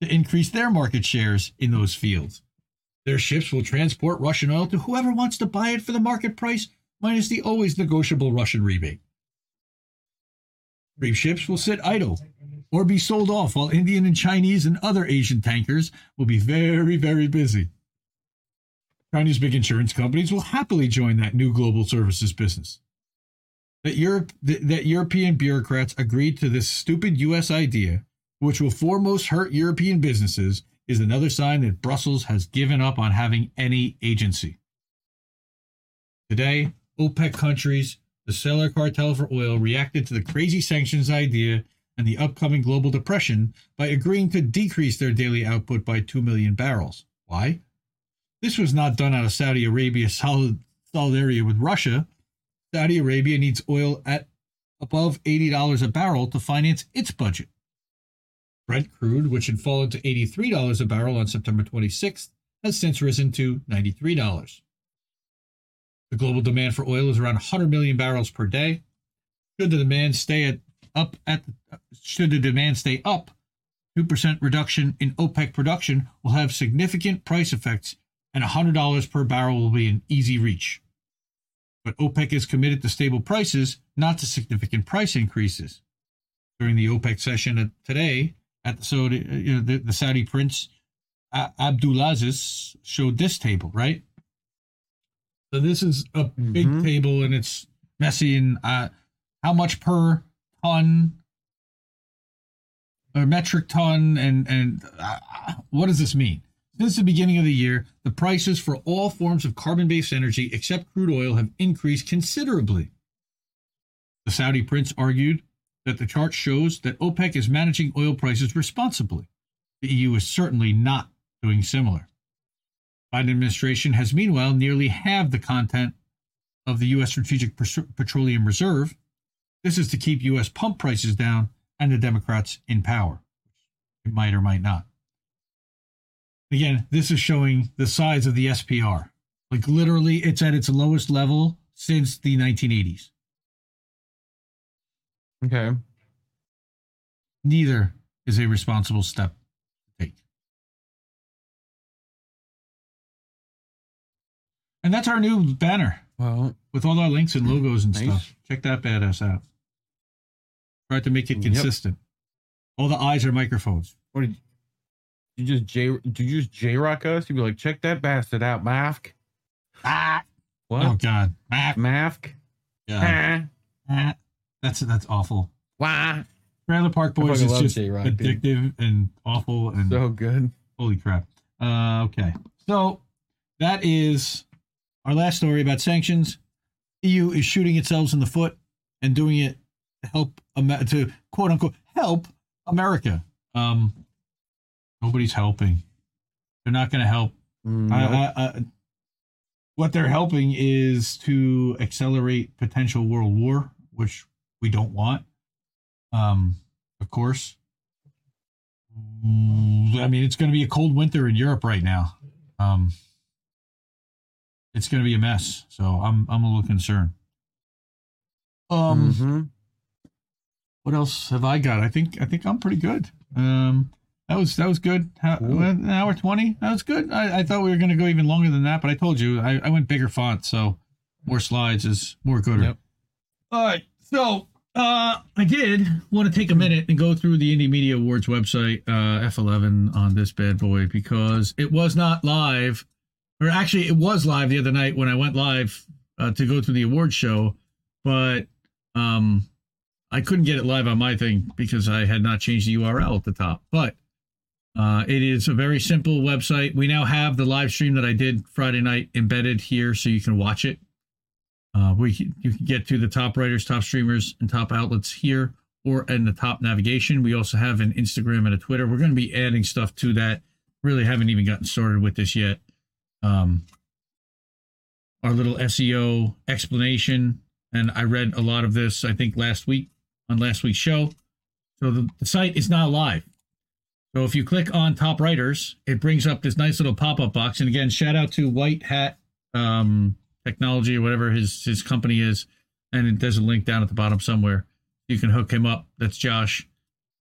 to increase their market shares in those fields. Their ships will transport Russian oil to whoever wants to buy it for the market price minus the always negotiable Russian rebate. Brief ships will sit idle or be sold off while Indian and Chinese and other Asian tankers will be very, very busy. Chinese big insurance companies will happily join that new global services business. That Europe that European bureaucrats agreed to this stupid US idea, which will foremost hurt European businesses, is another sign that Brussels has given up on having any agency. Today, OPEC countries, the seller cartel for oil, reacted to the crazy sanctions idea and the upcoming global depression by agreeing to decrease their daily output by 2 million barrels. Why? This was not done out of Saudi Arabia's solid solidarity with Russia. Saudi Arabia needs oil at above $80 a barrel to finance its budget. Brent crude, which had fallen to $83 a barrel on September 26th, has since risen to $93. The global demand for oil is around 100 million barrels per day. Should the demand stay at up at should the demand stay up, 2% reduction in OPEC production will have significant price effects and $100 per barrel will be an easy reach. But OPEC is committed to stable prices, not to significant price increases. During the OPEC session today, at the Saudi, you know, the, the Saudi prince Abdulaziz showed this table, right? So this is a mm-hmm. big table and it's messy and uh, how much per ton or metric ton and and uh, what does this mean? Since the beginning of the year, the prices for all forms of carbon-based energy except crude oil have increased considerably. The Saudi prince argued that the chart shows that OPEC is managing oil prices responsibly. The EU is certainly not doing similar. Biden administration has meanwhile nearly halved the content of the U.S. Strategic Petroleum Reserve. This is to keep U.S. pump prices down and the Democrats in power. It might or might not. Again, this is showing the size of the SPR. Like literally, it's at its lowest level since the 1980s. Okay. Neither is a responsible step to take. And that's our new banner. Well, with all our links and logos and nice. stuff. Check that badass out. Try to make it consistent. Yep. All the eyes are microphones. What did you, just J? do you just J Roc us? You'd be like, check that bastard out, Mafk. Ah. What? Oh God, Mafk. Mafk. Yeah. Ah. ah. That's that's awful. Why? Trailer Park Boys is just J-Roc, addictive dude. and awful and so good. Holy crap. Uh, okay, so that is our last story about sanctions. EU is shooting itself in the foot and doing it to help to quote unquote help America. Um, nobody's helping. They're not going to help. Mm, I, I, I, what they're helping is to accelerate potential world war, which we don't want. Um, of course. I mean, it's going to be a cold winter in Europe right now. Um, it's going to be a mess. So I'm I'm a little concerned. Um, mm-hmm. what else have I got? I think I think I'm pretty good. Um, that was that was good. How, an hour twenty. That was good. I, I thought we were going to go even longer than that, but I told you I, I went bigger font, so more slides is more good. Yep. All right, so uh, I did want to take a minute and go through the Indie Media Awards website, uh, F11 on this bad boy because it was not live, or actually it was live the other night when I went live uh, to go to the award show, but um, I couldn't get it live on my thing because I had not changed the URL at the top. But uh, it is a very simple website. We now have the live stream that I did Friday night embedded here, so you can watch it. Uh, we you can get to the top writers, top streamers, and top outlets here, or in the top navigation. We also have an Instagram and a Twitter. We're going to be adding stuff to that. Really haven't even gotten started with this yet. Um, our little SEO explanation, and I read a lot of this. I think last week on last week's show. So the, the site is not live. So if you click on top writers, it brings up this nice little pop up box. And again, shout out to White Hat um, technology or whatever his his company is, and there's a link down at the bottom somewhere. You can hook him up. That's Josh,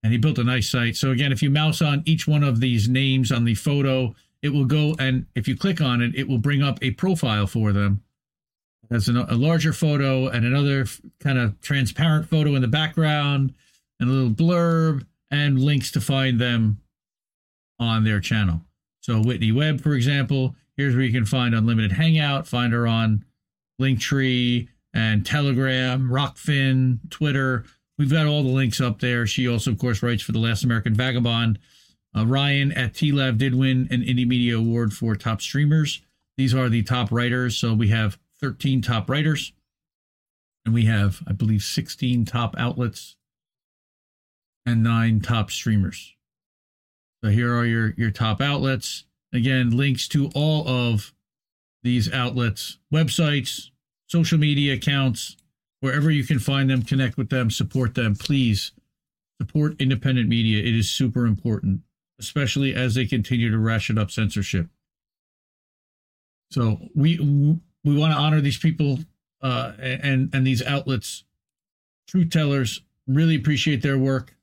and he built a nice site. So again, if you mouse on each one of these names on the photo, it will go and if you click on it, it will bring up a profile for them. There's a larger photo and another kind of transparent photo in the background, and a little blurb and links to find them on their channel. So Whitney Webb, for example, Here's where you can find Unlimited Hangout, find her on Linktree and Telegram, Rokfin, Twitter. We've got all the links up there. She also, of course, writes for The Last American Vagabond. Uh, Ryan at TLAV did win an Indie Media Award for top streamers. These are the top writers. So we have 13 top writers, and we have, I believe, 16 top outlets and nine top streamers. So here are your, your top outlets. Again, links to all of these outlets, websites, social media accounts, wherever you can find them, connect with them, support them. Please support independent media. It is super important, especially as they continue to ration up censorship. So we we want to honor these people uh, and and these outlets, truth tellers. Really appreciate their work.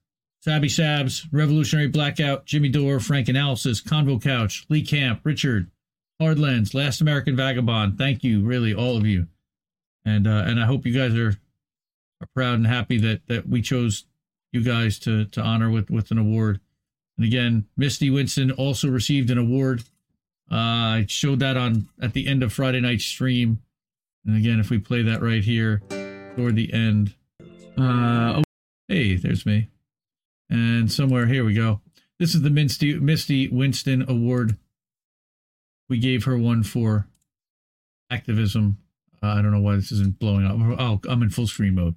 Sabby Sabs, Revolutionary Blackout, Jimmy Dore, Frank Analysis, Convo Couch, Lee Camp, Richard, Hardlands, Last American Vagabond. Thank you, really, all of you. And uh, and I hope you guys are are proud and happy that that we chose you guys to to honor with with an award. And again, Misty Winston also received an award. Uh, I showed that on at the end of Friday night stream. And again, if we play that right here toward the end. Uh, oh, hey, there's me. And somewhere here we go. This is the Misty, Misty Winston Award. We gave her one for activism. Uh, I don't know why this isn't blowing up. Oh, I'm in full screen mode,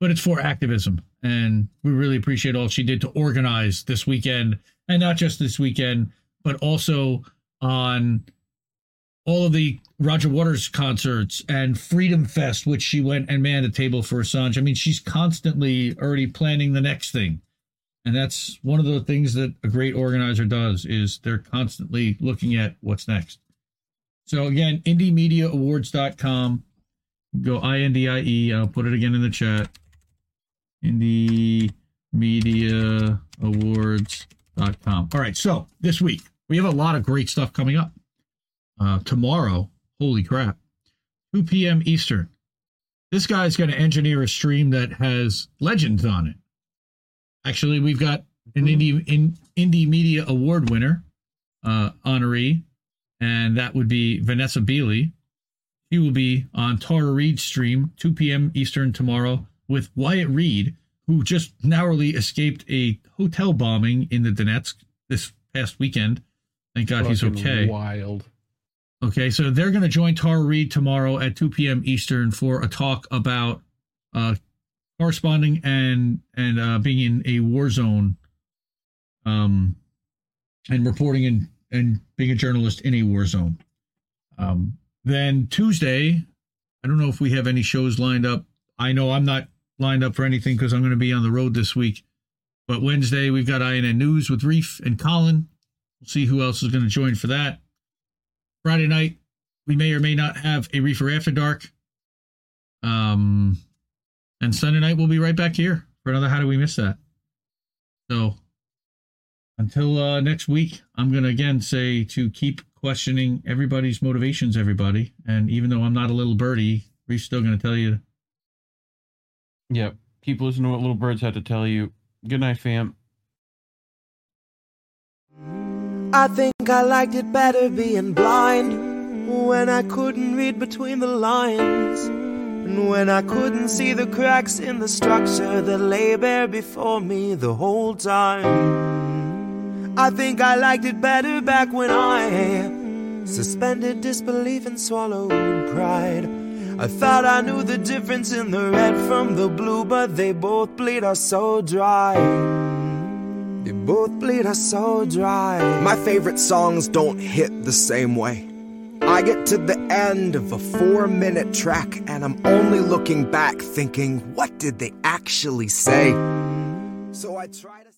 but it's for activism. And we really appreciate all she did to organize this weekend, and not just this weekend, but also on all of the Roger Waters concerts and Freedom Fest, which she went and manned a table for Assange. I mean, she's constantly already planning the next thing and that's one of the things that a great organizer does is they're constantly looking at what's next. So again indiemediaawards.com go i-n-d-i-e i'll put it again in the chat. Indiemediaawards.com all right so this week we have a lot of great stuff coming up. Uh, tomorrow holy crap 2 p.m eastern. This guy's going to engineer a stream that has legends on it Actually, we've got an indie in, indie media award winner, uh, honoree, and that would be Vanessa Beeley. She will be on Tara Reade's stream, 2 p.m. Eastern tomorrow, with Wyatt Reed, who just narrowly escaped a hotel bombing in the Donetsk this past weekend. Thank God he's okay. Wild. Okay, so they're going to join Tara Reade tomorrow at 2 p.m. Eastern for a talk about uh, corresponding and and uh, being in a war zone, um, and reporting and and being a journalist in a war zone. Um, then Tuesday, I don't know if we have any shows lined up. I know I'm not lined up for anything because I'm going to be on the road this week. But Wednesday, we've got INN News with Reef and Colin. We'll see who else is going to join for that. Friday night, we may or may not have a Reefer After Dark. Um, and Sunday night, we'll be right back here for another How Do We Miss That? So until uh, next week, I'm going to again say to keep questioning everybody's motivations, everybody. And even though I'm not a little birdie, we're still going to tell you. Yep. Keep listening to what little birds have to tell you. Good night, fam. I think I liked it better being blind when I couldn't read between the lines. And when I couldn't see the cracks in the structure that lay bare before me the whole time. I think I liked it better back when I suspended disbelief and swallowed pride. I thought I knew the difference in the red from the blue, but they both bleed us so dry. They both bleed us so dry. My favorite songs don't hit the same way. I get to the end of a four minute track and I'm only looking back thinking, what did they actually say? So I try to.